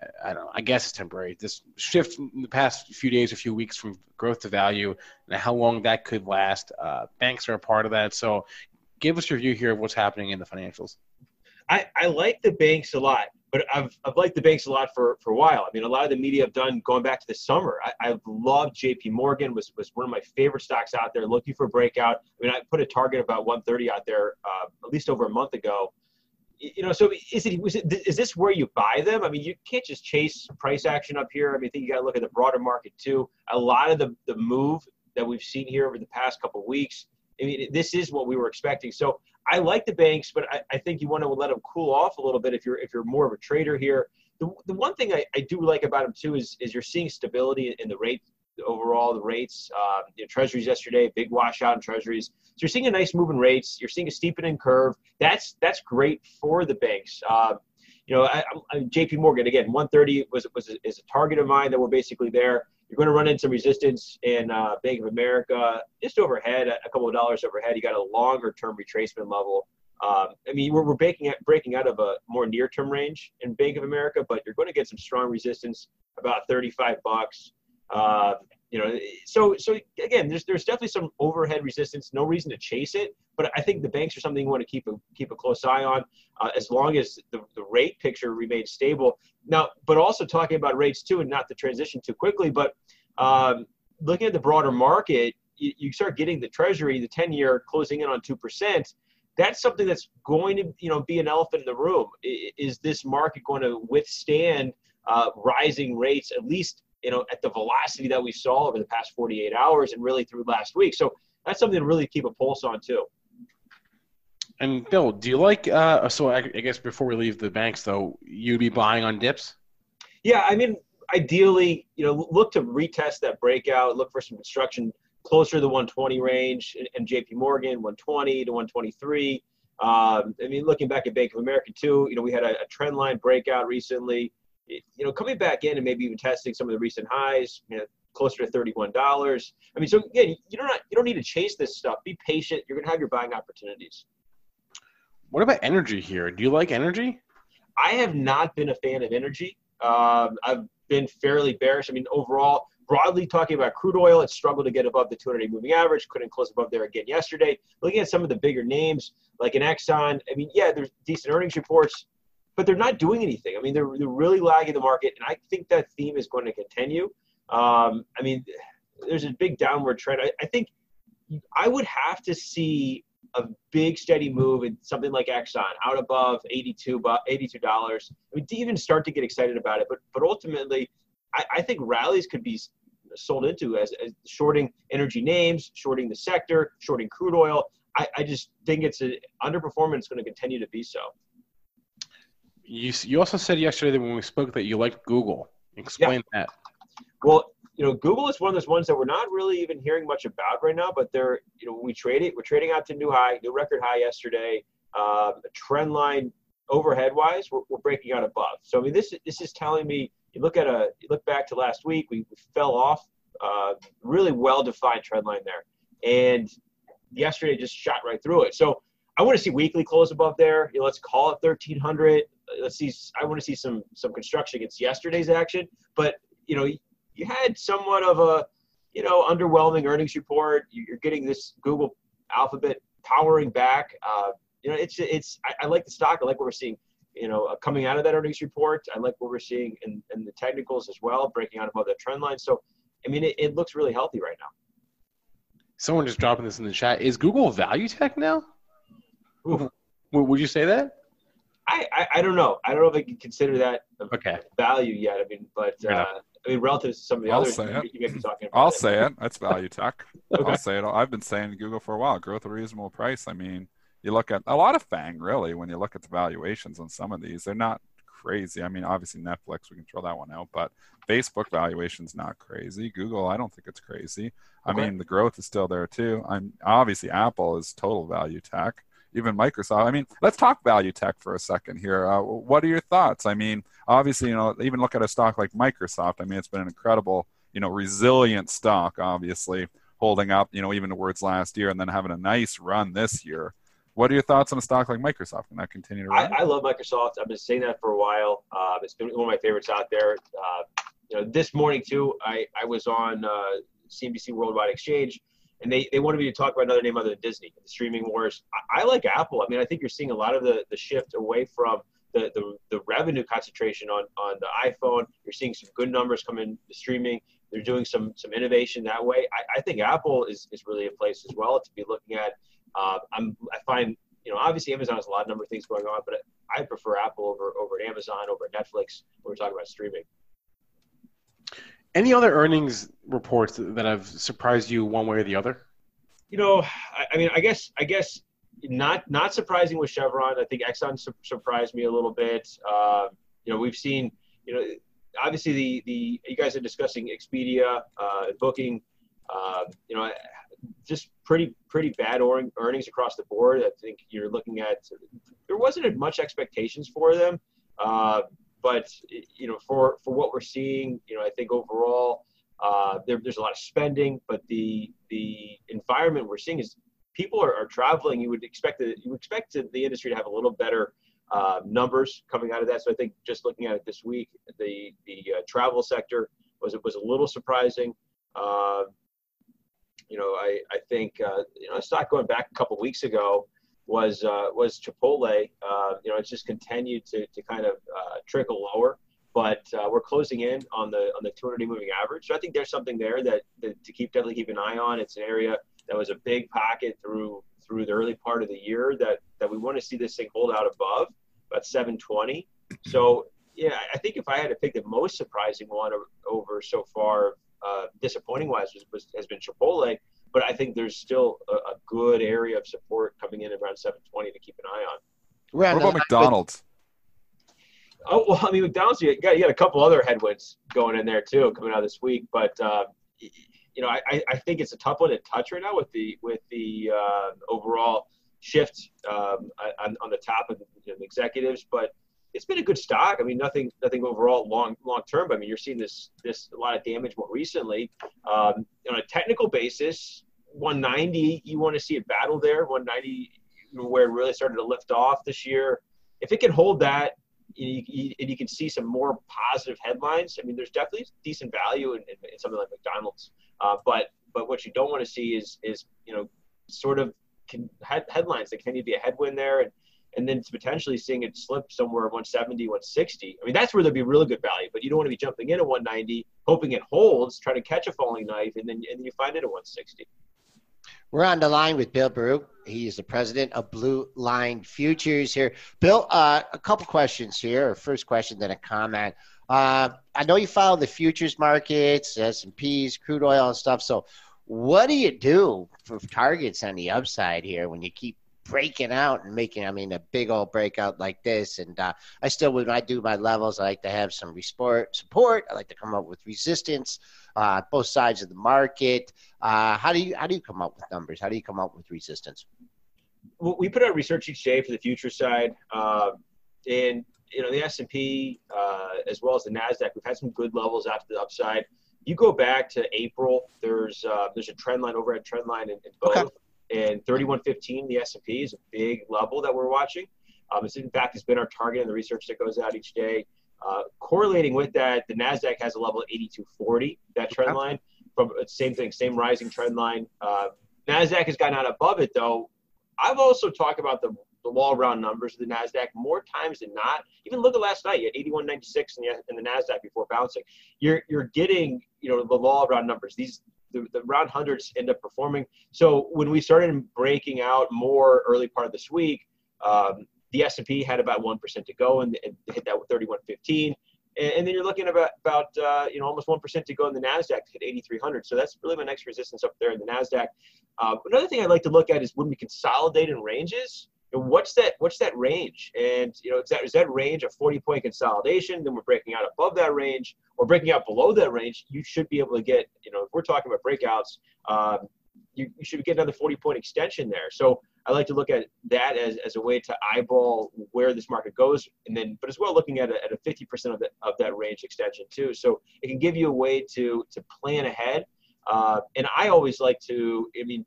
uh, I don't know. I guess it's temporary. This shift in the past few days, a few weeks from growth to value, and how long that could last. Uh, banks are a part of that. So, give us your view here of what's happening in the financials. I, I like the banks a lot, but I've, I've liked the banks a lot for, for a while. I mean, a lot of the media have done going back to the summer. I, I've loved JP Morgan was, was one of my favorite stocks out there looking for a breakout. I mean, I put a target about 130 out there uh, at least over a month ago. You know, so is it, was it is this where you buy them? I mean, you can't just chase price action up here. I mean, I think you got to look at the broader market too. A lot of the, the move that we've seen here over the past couple weeks, I mean, this is what we were expecting. So I like the banks, but I, I think you want to let them cool off a little bit if you're if you're more of a trader here. The, the one thing I, I do like about them too is is you're seeing stability in the rate overall the rates. Um, you know, treasuries yesterday, big washout in treasuries. So you're seeing a nice move in rates. You're seeing a steepening curve. That's that's great for the banks. Um, you know, I, I, J.P. Morgan again, 130 was was is a target of mine that we're basically there. You're going to run into some resistance in uh, Bank of America, just overhead, a couple of dollars overhead. You got a longer term retracement level Um, I mean, we're, we're breaking out, breaking out of a more near-term range in Bank of America, but you're going to get some strong resistance about 35 bucks. Uh, you know, so so again, there's there's definitely some overhead resistance. No reason to chase it, but I think the banks are something you want to keep a keep a close eye on, uh, as long as the, the rate picture remains stable. Now, but also talking about rates too, and not the transition too quickly, but um, looking at the broader market, you, you start getting the Treasury, the ten year closing in on two percent that's something that's going to you know be an elephant in the room. Is this market going to withstand uh, rising rates at least you know at the velocity that we saw over the past 48 hours and really through last week? So that's something to really keep a pulse on too. And Bill, do you like? Uh, so I, I guess before we leave the banks, though, you'd be buying on dips. Yeah, I mean, ideally, you know, look to retest that breakout. Look for some construction closer to the 120 range and JP Morgan 120 to 123. Um, I mean, looking back at Bank of America too, you know, we had a, a trend line breakout recently. It, you know, coming back in and maybe even testing some of the recent highs, you know, closer to thirty-one dollars. I mean, so again, you don't you don't need to chase this stuff. Be patient. You're gonna have your buying opportunities. What about energy here? Do you like energy? I have not been a fan of energy. Um, I've been fairly bearish. I mean, overall, broadly talking about crude oil, it struggled to get above the 200 day moving average, couldn't close above there again yesterday. Looking at some of the bigger names like an Exxon, I mean, yeah, there's decent earnings reports, but they're not doing anything. I mean, they're, they're really lagging the market, and I think that theme is going to continue. Um, I mean, there's a big downward trend. I, I think I would have to see a big steady move in something like Exxon out above 82 $82. I mean, to even start to get excited about it. But but ultimately, I, I think rallies could be sold into as, as, shorting energy names, shorting the sector, shorting crude oil. I, I just think it's an underperformance. It's going to continue to be so. You, you also said yesterday that when we spoke that you liked Google. Explain yeah. that. Well, you know, Google is one of those ones that we're not really even hearing much about right now, but they're, you know, we trade it, we're trading out to new high, new record high yesterday. Um, trend line overhead wise, we're, we're breaking out above. So, I mean, this, this is telling me you look at a you look back to last week, we, we fell off. Uh, really well defined trend line there, and yesterday just shot right through it. So I want to see weekly close above there. You know, let's call it 1300. Let's see. I want to see some some construction against yesterday's action. But you know, you had somewhat of a you know underwhelming earnings report. You're getting this Google Alphabet powering back. Uh, you know, it's it's. I, I like the stock. I like what we're seeing you know, uh, coming out of that earnings report, I like what we're seeing in, in the technicals as well, breaking out above that trend line. So, I mean, it, it looks really healthy right now. Someone just dropping this in the chat. Is Google value tech now? Ooh. Would you say that? I, I, I, don't know. I don't know if I can consider that okay. value yet. I mean, but uh, I mean, relative to some of the I'll others, say you, it. you be talking about. I'll it. say it. That's value tech. okay. I'll say it. I've been saying Google for a while. Growth at a reasonable price. I mean, you look at a lot of Fang really when you look at the valuations on some of these, they're not crazy. I mean, obviously Netflix, we can throw that one out, but Facebook valuation's not crazy. Google, I don't think it's crazy. I mean, the growth is still there too. I'm obviously Apple is total value tech. Even Microsoft. I mean, let's talk value tech for a second here. Uh, what are your thoughts? I mean, obviously, you know, even look at a stock like Microsoft. I mean, it's been an incredible, you know, resilient stock. Obviously, holding up, you know, even towards last year, and then having a nice run this year. What are your thoughts on a stock like Microsoft? Can that continue to run? I, I love Microsoft. I've been saying that for a while. Uh, it's been one of my favorites out there. Uh, you know, this morning too, I, I was on uh, CNBC Worldwide Exchange, and they, they wanted me to talk about another name other than Disney, the streaming wars. I, I like Apple. I mean, I think you're seeing a lot of the, the shift away from the, the, the revenue concentration on, on the iPhone. You're seeing some good numbers come in the streaming. They're doing some some innovation that way. I, I think Apple is, is really a place as well to be looking at uh, I'm, I find, you know, obviously Amazon has a lot of number of things going on, but I prefer Apple over over Amazon, over Netflix when we're talking about streaming. Any other earnings reports that have surprised you one way or the other? You know, I, I mean, I guess, I guess not not surprising with Chevron. I think Exxon su- surprised me a little bit. Uh, you know, we've seen, you know, obviously the the you guys are discussing Expedia, uh, Booking. Uh, you know, just pretty pretty bad or- earnings across the board. I think you're looking at there wasn't much expectations for them, uh, but you know for for what we're seeing, you know I think overall uh, there, there's a lot of spending, but the the environment we're seeing is people are, are traveling, you would expect that you expect the industry to have a little better uh, numbers coming out of that. So I think just looking at it this week, the the uh, travel sector was was a little surprising. Uh, you know, I I think uh, you know stock going back a couple weeks ago was uh, was Chipotle. Uh, you know, it's just continued to to kind of trickle lower. But we're closing in on the on the 200 moving average, so I think there's something there that, that to keep definitely keep an eye on. It's an area that was a big pocket through through the early part of the year that that we want to see this thing hold out above about 720. So yeah, I think if I had to pick the most surprising one over so far, uh, disappointing wise, was, was, has been Chipotle. But I think there's still a, a, good area of support coming in around 720 to keep an eye on. What about McDonald's? Oh well, I mean McDonald's. You got you got a couple other headwinds going in there too, coming out this week. But uh, you know, I, I think it's a tough one to touch right now with the with the uh, overall shift um, on, on the top of the executives, but it's been a good stock. I mean, nothing, nothing overall long, long term. But I mean, you're seeing this, this a lot of damage more recently. Um, on a technical basis, 190, you want to see a battle there. 190, where it really started to lift off this year. If it can hold that, you, you, and you can see some more positive headlines. I mean, there's definitely decent value in, in, in something like McDonald's. Uh, but but what you don't want to see is is you know sort of can, head, headlines that continue to be a headwind there, and and then potentially seeing it slip somewhere 170, 160. I mean, that's where there'd be really good value. But you don't want to be jumping in at 190, hoping it holds, trying to catch a falling knife, and then and then you find it at 160. We're on the line with Bill Baruch. He is the president of Blue Line Futures here. Bill, uh, a couple questions here. First question, then a comment. Uh, I know you follow the futures markets, S and P's, crude oil, and stuff. So, what do you do for targets on the upside here when you keep breaking out and making, I mean, a big old breakout like this? And uh, I still, when I do my levels, I like to have some support. Support. I like to come up with resistance, uh, both sides of the market. Uh, how do you how do you come up with numbers? How do you come up with resistance? We put out research each day for the future side, uh, and you know the S and P uh, as well as the Nasdaq. We've had some good levels after the upside you go back to April, there's uh, there's a trend line overhead trend line in, in both, okay. And 3115 the S&P is a big level that we're watching. Um, it's in fact has been our target in the research that goes out each day. Uh, correlating with that, the Nasdaq has a level of 8240 that trend line from uh, same thing, same rising trend line. Uh, Nasdaq has gotten out above it though. I've also talked about the the law around numbers of the Nasdaq more times than not. Even look at last night, at 81.96 in the in the Nasdaq before bouncing. You're you're getting you know the law around numbers. These the, the round hundreds end up performing. So when we started breaking out more early part of this week, um, the S&P had about one percent to go and, and hit that with 31.15. And, and then you're looking about about uh, you know almost one percent to go in the Nasdaq to hit 8,300. So that's really my next resistance up there in the Nasdaq. Uh, another thing I'd like to look at is when we consolidate in ranges what's that what's that range and you know is that is that range a 40 point consolidation then we're breaking out above that range or breaking out below that range you should be able to get you know if we're talking about breakouts um, you, you should get another 40 point extension there so i like to look at that as, as a way to eyeball where this market goes and then but as well looking at a, at a 50% of, the, of that range extension too so it can give you a way to to plan ahead uh, and i always like to i mean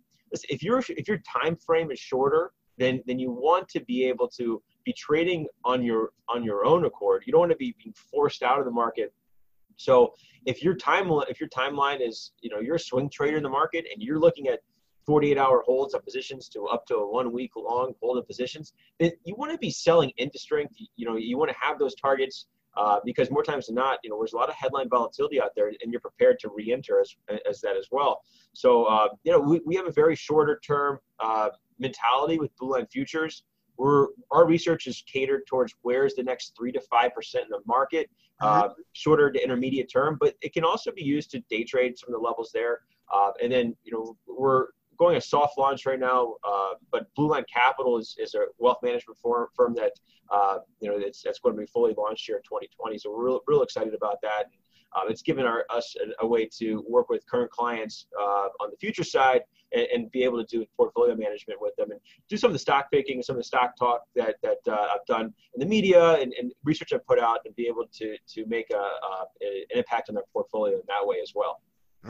if your if your time frame is shorter then then you want to be able to be trading on your on your own accord. You don't want to be being forced out of the market. So if your time if your timeline is you know you're a swing trader in the market and you're looking at 48 hour holds of positions to up to a one week long hold of positions, then you want to be selling into strength. You know you want to have those targets. Uh, because more times than not, you know, there's a lot of headline volatility out there, and you're prepared to re-enter as, as that as well. So, uh, you know, we, we have a very shorter term uh, mentality with Blue Line Futures. We're, our research is catered towards where's the next three to five percent in the market, mm-hmm. uh, shorter to intermediate term, but it can also be used to day trade some of the levels there. Uh, and then you know we're going a soft launch right now, uh, but Blue Line Capital is, is a wealth management firm, firm that uh, you know it's that's going to be fully launched here in 2020. So we're real, real excited about that. And, um, it's given our, us a, a, way to work with current clients uh, on the future side and, and, be able to do portfolio management with them and do some of the stock picking, some of the stock talk that, that uh, I've done in the media and, and, research I've put out and be able to, to make a, uh, an impact on their portfolio in that way as well.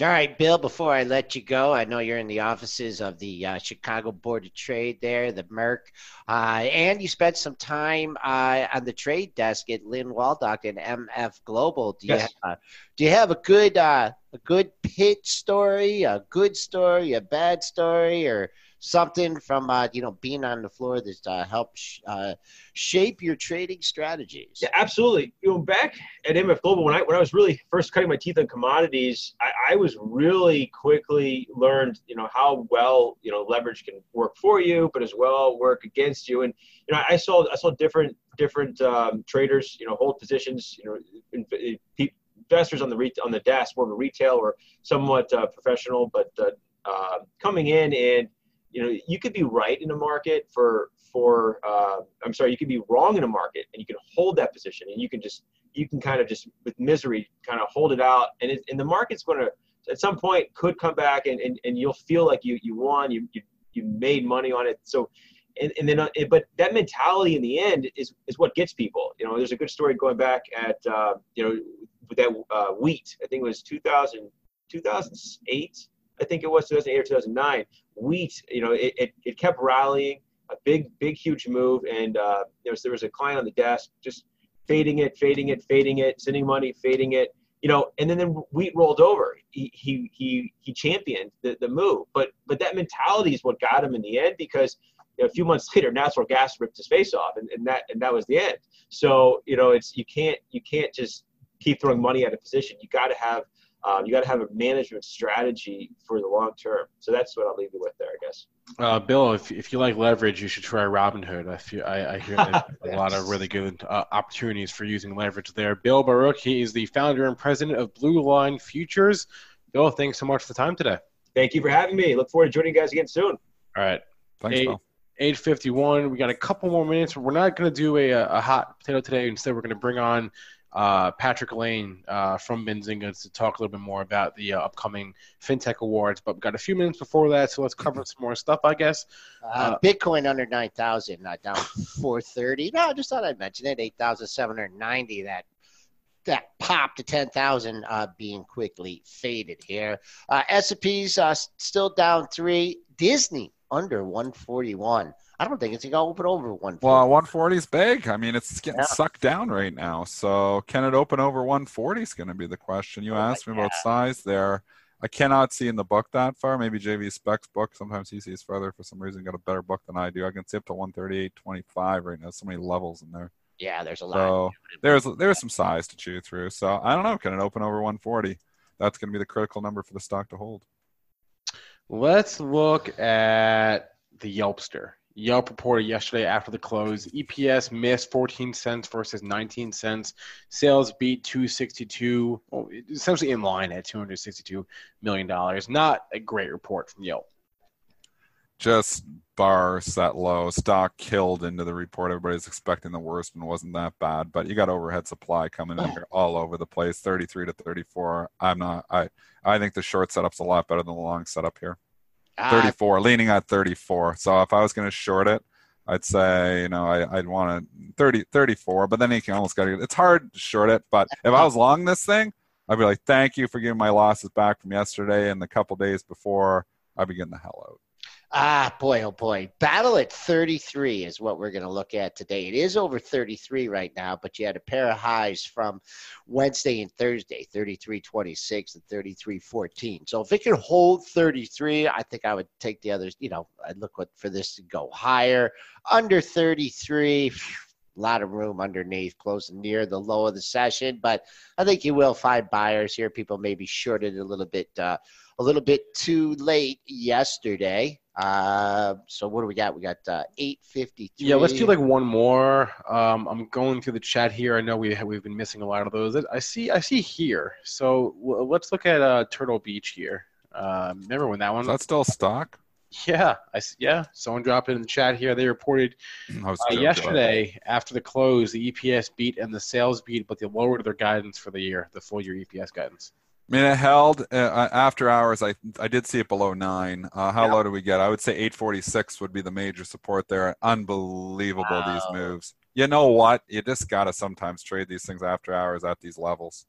All right, Bill, before I let you go, I know you're in the offices of the uh, Chicago Board of Trade there, the Merc, uh, and you spent some time uh, on the trade desk at Lind-Waldock and MF Global. Do you, Yes. have, do you have a good uh, a good pitch story, a good story, a bad story, or something from uh, you know being on the floor that uh, helped sh- uh, shape your trading strategies? Yeah, absolutely. You know, back at MF Global, when I when I was really first cutting my teeth on commodities, I, I was really quickly learned, you know, how well you know leverage can work for you, but as well work against you. And you know, I saw I saw different different um, traders, you know, hold positions, you know, in, in, pe- investors on the re- on the desk, more of a retail or somewhat uh, professional, but uh, uh, coming in and you know, you could be right in a market for for uh, I'm sorry, you could be wrong in a market, and you can hold that position, and you can just you can kind of just with misery kind of hold it out, and it, and the market's going to at some point could come back, and, and, and you'll feel like you you won, you you, you made money on it, so. And, and then, uh, but that mentality in the end is, is what gets people. You know, there's a good story going back at, uh, you know, with that uh, wheat. I think it was 2000, 2008. I think it was 2008 or 2009 wheat, you know, it, it, it kept rallying, a big, big, huge move. And uh, there, was, there was a client on the desk just fading it, fading it, fading it, sending money, fading it, you know, and then, then wheat rolled over. He, he, he, he championed the, the move. But, but that mentality is what got him in the end because you know, a few months later, natural gas ripped his face off and, and that, and that was the end. So, you know, it's, you can't, you can't just keep throwing money at a position. You got to have, um, you got to have a management strategy for the long term. So that's what I'll leave you with there, I guess. Uh, Bill, if, if you like leverage, you should try Robinhood. I feel I, I hear there's a lot of really good uh, opportunities for using leverage there. Bill Baruch, he is the founder and president of Blue Line Futures. Bill, thanks so much for the time today. Thank you for having me. Look forward to joining you guys again soon. All right. Thanks, Eight- Bill. 851. We got a couple more minutes. We're not going to do a, a hot potato today. Instead, we're going to bring on uh, Patrick Lane uh, from Benzinga to talk a little bit more about the uh, upcoming FinTech Awards. But we've got a few minutes before that, so let's cover some more stuff, I guess. Uh, Bitcoin under 9,000, uh, down 430. No, I just thought I'd mention it. 8,790. That that pop to 10,000 uh, being quickly faded here. Uh, S&P's uh, still down three. Disney under 141. I don't think it's going to open over 140. Well, 140 is big. I mean, it's getting Yeah. sucked down right now. So, can it open over 140 is going to be the question. You Oh asked me about size there. I cannot see in the book that far. Maybe JV Specs book. Sometimes he sees further for some reason. Got a better book than I do. I can see up to 138.25 right now. So many levels in there. yeah, there's a lot. So there's there's some size to chew through. So I don't know. Can it open over 140? That's going to be the critical number for the stock to hold. Let's look at the Yelpster. Yelp reported yesterday after the close. EPS missed 14 cents versus 19 cents. Sales beat 262, well, essentially in line at 262 million dollars. Not a great report from Yelp. just bar set low. Stock killed into the report. Everybody's expecting the worst and wasn't that bad. But you got overhead supply coming in here all over the place. 33 to 34. I'm not I I think the short setup's a lot better than the long setup here. Uh, 34, leaning at 34. So if I was going to short it, I'd say, you know, I, I'd want to 30, 34, but then you can almost get to, it's hard to short it. But if I was long this thing, I'd be like, thank you for giving my losses back from yesterday and the couple days before. I'd be getting the hell out. Ah, boy, oh boy. Battle at 33 is what we're going to look at today. It is over 33 right now, but you had a pair of highs from Wednesday and Thursday 33.26 and 33.14. So if it can hold 33, I think I would take the others. You know, I'd look for this to go higher. Under 33, a lot of room underneath, closing near the low of the session. But I think you will find buyers here. People maybe shorted a little bit. Uh, a little bit too late yesterday. Uh, so what do we got? We got uh, eight fifty three. Yeah, let's do like one more. Um, I'm going through the chat here. I know we we've been missing a lot of those. I see I see here. So w- let's look at uh, Turtle Beach here. Uh, remember when that one? Is that still stock? yeah, I s yeah. Someone dropped it in the chat here. They reported uh, yesterday after the close, the EPS beat and the sales beat, but they lowered their guidance for the year, the full year EPS guidance. I mean, it held uh, after hours. I I did see it below nine. Uh, how Yeah. low do we get? I would say 846 would be the major support there. Unbelievable Wow. these moves. You know what? You just gotta sometimes trade these things after hours at these levels.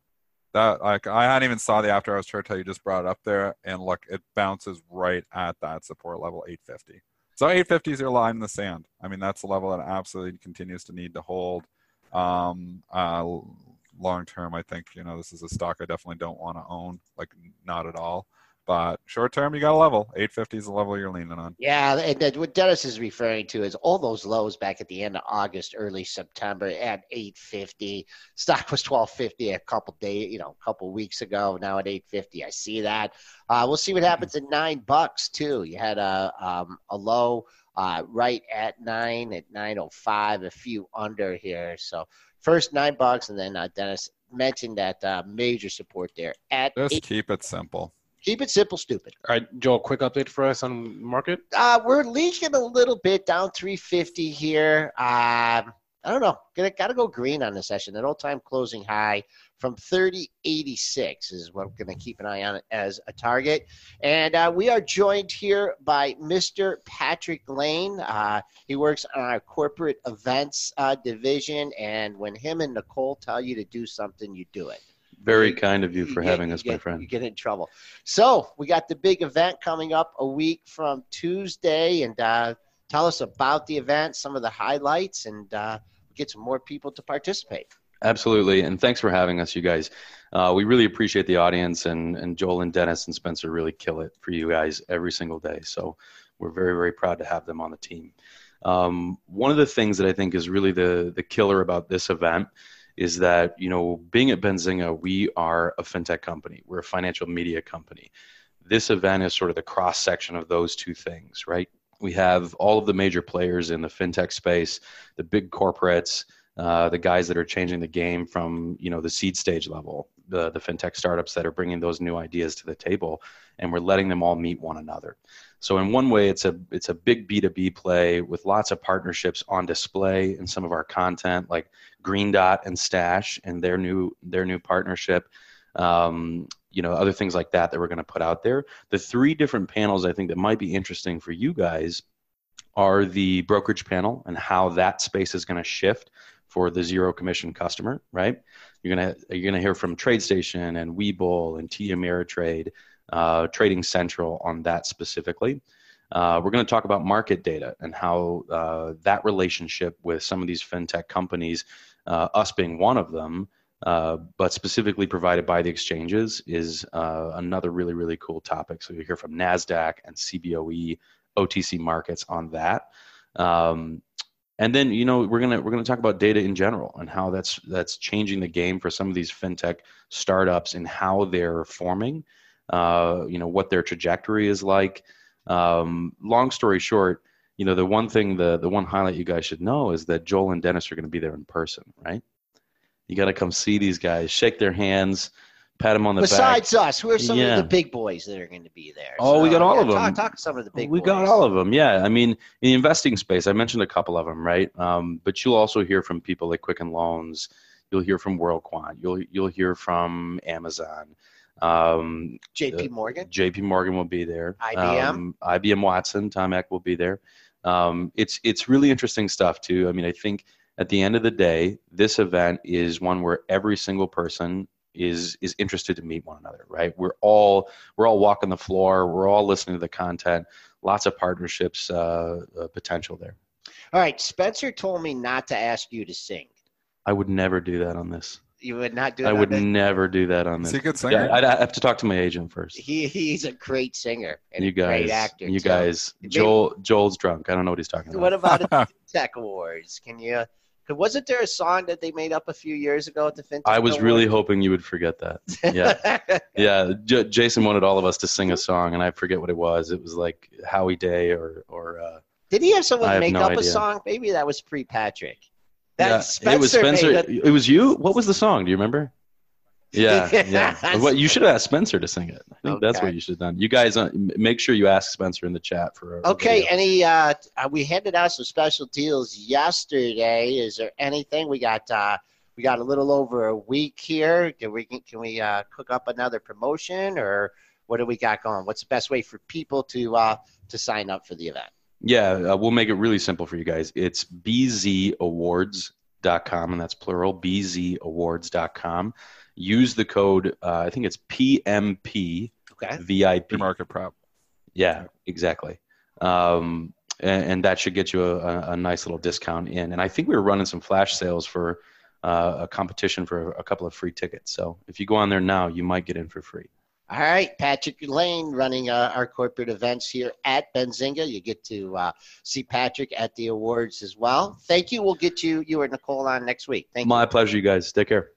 that like I hadn't even saw the after hours chart till you just brought it up there, and look, it bounces right at that support level 850. So 850 is your line in the sand. I mean, that's the level that absolutely continues to need to hold. Um, uh, long term, I think you know this is a stock I definitely don't want to own, like not at all. But short term, you got a level. 850 is the level you're leaning on. Yeah, and what Dennis is referring to is all those lows back at the end of August, early September at 850. Stock was 1250 a couple days, you know, a couple weeks ago. Now at 850, I see that. Uh, we'll see what happens at nine bucks too. You had a um, a low uh, right at nine at 905, a few under here. So first nine bucks, and then uh, Dennis mentioned that uh, major support there at. Just eight. keep it simple. Keep it simple, stupid. All right, Joel, quick update for us on market. Uh, we're leaking a little bit down 350 here. Um, I don't know. Gonna gotta go green on the session. An all-time closing high from 3086 is what I'm gonna keep an eye on as a target. And uh, we are joined here by Mr. Patrick Lane. Uh, he works on our corporate events uh, division, and when him and Nicole tell you to do something, you do it. Very You- kind of you for get- having you us, my friend. You get in trouble. So we got the big event coming up a week from Tuesday, and uh, tell us about the event, some of the highlights, and uh, get some more people to participate. Absolutely, and thanks for having us, you guys. Uh, we really appreciate the audience, and, and Joel and Dennis and Spencer really kill it for you guys every single day. So we're very, very proud to have them on the team. Um, one of the things that I think is really the the killer about this event is that you know being at Benzinga, we are a fintech company. We're a financial media company. This event is sort of the cross section of those two things, right? We have all of the major players in the fintech space, the big corporates, uh, the guys that are changing the game from you know the seed stage level, the the fintech startups that are bringing those new ideas to the table, and we're letting them all meet one another. So in one way, it's a it's a big B two B play with lots of partnerships on display in some of our content, like Green Dot and Stash and their new their new partnership. Um, you know, other things like that that we're going to put out there. The three different panels I think that might be interesting for you guys are the brokerage panel and how that space is going to shift for the zero commission customer, right? You're gonna you're gonna hear from TradeStation and Webull and TD Ameritrade, uh, Trading Central on that specifically. Uh, we're going to talk about market data and how uh, that relationship with some of these fintech companies, uh, us being one of them, uh, but specifically provided by the exchanges, is uh, another really really cool topic. So you'll hear from Nasdaq and CBOE, OTC markets on that. Um, and then you know we're gonna we're gonna talk about data in general and how that's that's changing the game for some of these fintech startups and how they're forming. Uh, you know what their trajectory is like. Um, long story short, you know the one thing the the one highlight you guys should know is that Joel and Dennis are going to be there in person, right? You got to come see these guys, shake their hands, pat them on the back. Besides us, who are some Yeah. of the big boys that are going to be there? Oh, we got all of them. Talk to some of the big we boys. got all of them yeah i mean in the investing space i mentioned a couple of them right um, but you'll also hear from people like quicken loans you'll hear from worldquant you'll you'll hear from amazon um, JP Morgan. jp morgan will be there IBM. um, ibm watson tom eck will be there um, it's it's really interesting stuff too i mean i think at the end of the day this event is one where every single person is is interested to meet one another right we're all we're all walking the floor we're all listening to the content lots of partnerships uh, uh, potential there All right, Spencer told me not to ask you to sing. i would never do that on this You would not do that. i would this? never do that on this he a good singer? I'd, I'd have to talk to my agent first He he's a great singer and you a great guys actor. you too. guys Maybe- joel joel's drunk i don't know what he's talking about What about the Tech Awards? Can you? Wasn't there a song that they made up a few years ago at the FinTech? i was really hoping you would forget that yeah yeah J- jason wanted all of us to sing a song and i forget what it was it was like howie day or or uh, Did he have someone have make no up a song? Maybe that was pre Patrick. That yeah, Spencer it was spencer it. it was you what was the song do you remember yeah yeah what you should have asked spencer to sing it i think that's what you should have done you guys uh, make sure you ask spencer in the chat for a, a Okay, any uh, uh we handed out some special deals yesterday. Is there anything we got uh we got a little over a week here. Can we can we uh cook up another promotion or what do we got going? What's the best way for people to uh to sign up for the event? Yeah, uh, we'll make it really simple for you guys. It's bzawards.com, and that's plural, bzawards.com. Use the code, uh, I think it's PMP Okay. VIP. Pre-market prep. Yeah, exactly. Um, and, and that should get you a, a, a nice little discount in. And I think we were running some flash sales for uh, a competition for a couple of free tickets. So if you go on there now, you might get in for free. All right, Patrick Lane running uh, our corporate events here at Benzinga. You get to uh, see Patrick at the awards as well. Thank you. We'll get you you or Nicole on next week. Thank My you. pleasure, you guys. Take care.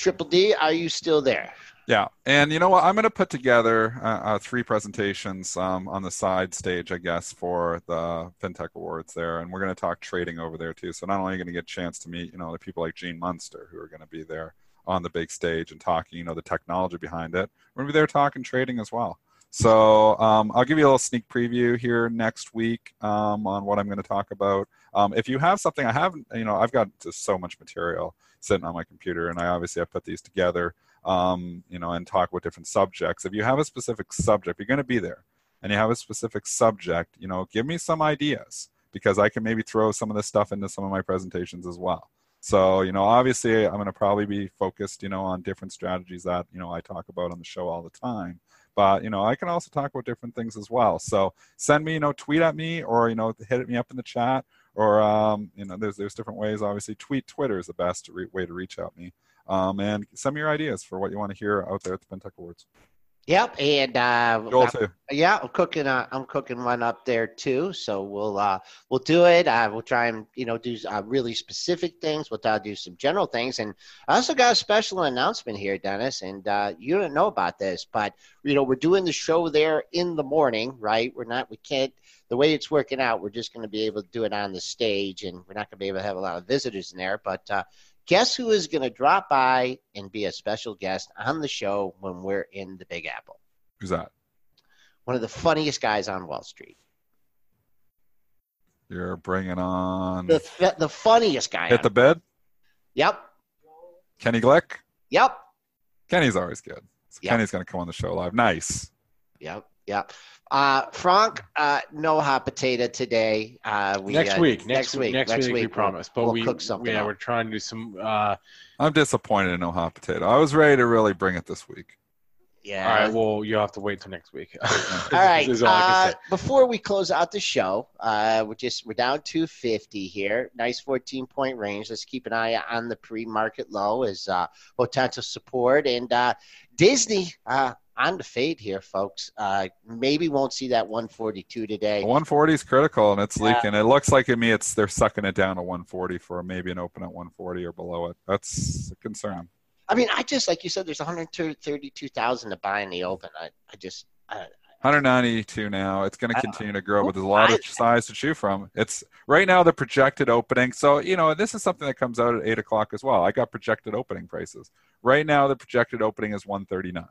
Triple D, are you still there? Yeah, and you know what? I'm going to put together uh, uh, three presentations um, on the side stage, I guess, for the FinTech Awards there, and we're going to talk trading over there too. So not only are you going to get a chance to meet, you know, the people like Gene Munster who are going to be there on the big stage and talking, you know, the technology behind it. We're going to be there talking trading as well. So um, I'll give you a little sneak preview here next week um, on what I'm going to talk about. Um, if you have something, I haven't, you know, I've got just so much material sitting on my computer, and I obviously have put these together um, you know, and talk with different subjects. If you have a specific subject, you're going to be there, and you have a specific subject, you know, give me some ideas because I can maybe throw some of this stuff into some of my presentations as well. So, you know, obviously, I'm going to probably be focused, you know, on different strategies that you know I talk about on the show all the time. But you know, I can also talk about different things as well. So send me, you know, tweet at me or you know, hit me up in the chat or um, you know, there's there's different ways. Obviously, tweet Twitter is the best re- way to reach out me um, and send me your ideas for what you want to hear out there at the FinTech Awards. Yep, and uh, Joel too. yeah, I'm cooking. Uh, I'm cooking one up there too. So we'll uh, we'll do it. Uh, we'll try and you know do uh, really specific things. We'll try to do some general things. And I also got a special announcement here, Dennis. And uh, you don't know about this, but you know we're doing the show there in the morning, right? We're not. We can't. The way it's working out, we're just going to be able to do it on the stage, and we're not going to be able to have a lot of visitors in there. But uh, guess who is going to drop by and be a special guest on the show when we're in the Big Apple? Who's that? One of the funniest guys on Wall Street. You're bringing on The the funniest guy. hit on- the bed. Yep. Kenny Glick. Yep. Kenny's always good. So Yep. Kenny's going to come on the show live. Nice. Yep. Yep. Uh, Frank, uh, no hot potato today. Uh, we, next uh, week, next, week, next, week, we we'll- promise. But we'll we, cook something yeah, up. we're trying to do some. Uh, I'm disappointed in no hot potato. I was ready to really bring it this week. Yeah. all right, well, you'll have to wait till next week. All right. Is all Uh, before we close out the show, uh, we're just we're down 250 here. Nice 14 point range. Let's keep an eye on the pre-market low as uh, potential support. And uh, Disney uh, on the fade here, folks. Uh, maybe won't see that 142 today. 140 is critical, and it's Yeah. leaking. It looks like to me it's they're sucking it down to 140 for maybe an open at 140 or below it. That's a concern. I mean, I just like you said, there's 132,000 to buy in the open. I, I just I, 192 now. It's going to continue to grow, but there's a lot of size to chew from. It's right now the projected opening. So you know this is something that comes out at eight o'clock as well. I got projected opening prices. Right now the projected opening is 139.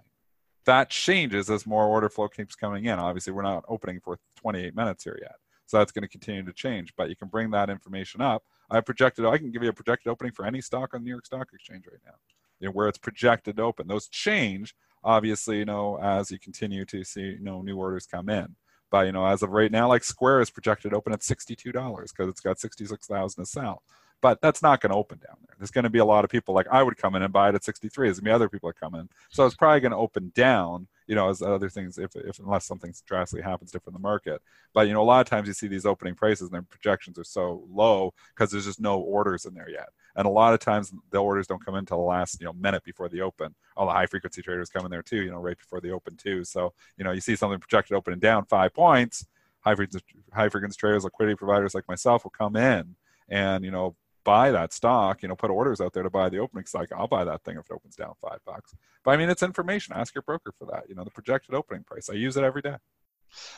That changes as more order flow keeps coming in. Obviously, we're not opening for 28 minutes here yet, so that's going to continue to change. But you can bring that information up. I projected. I can give you a projected opening for any stock on the New York Stock Exchange right now, you know, where it's projected to open. Those change obviously, you know, as you continue to see, you know, new orders come in. But you know, as of right now, like Square is projected open at sixty-two dollars because it's got sixty-six thousand to sell. But that's not going to open down. There's going to be a lot of people like I would come in and buy it at 63. There's going to be other people that come in, so it's probably going to open down. You know, as other things, if, if unless something drastically happens different in the market. But you know, a lot of times you see these opening prices and their projections are so low because there's just no orders in there yet. And a lot of times the orders don't come in until the last you know minute before the open. All the high frequency traders come in there too, you know, right before the open too. So you know, you see something projected opening down five points. High frequency, high frequency traders, liquidity providers like myself will come in and you know buy that stock. You know, put orders out there to buy the opening stock. I'll buy that thing if it opens down five bucks. But I mean, it's information. Ask your broker for that. You know, the projected opening price. I use it every day.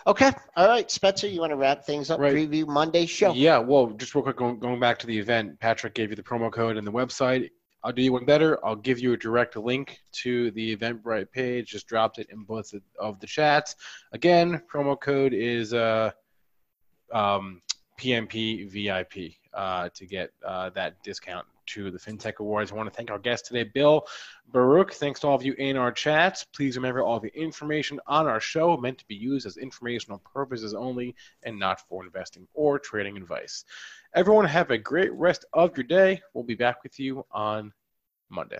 okay. All right, Spencer, you want to wrap things up? Right. Preview Monday show. Yeah, well, just real quick, going, going back to the event, Patrick gave you the promo code and the website. I'll do you one better. I'll give you a direct link to the Eventbrite page. Just dropped it in both of the chats. Again, promo code is uh, um, PMP VIP uh, to get uh, that discount to the FinTech Awards. I want to thank our guest today, Bill Baruch. Thanks to all of you in our chats. Please remember all the information on our show meant to be used as informational purposes only and not for investing or trading advice. Everyone, have a great rest of your day. We'll be back with you on Monday.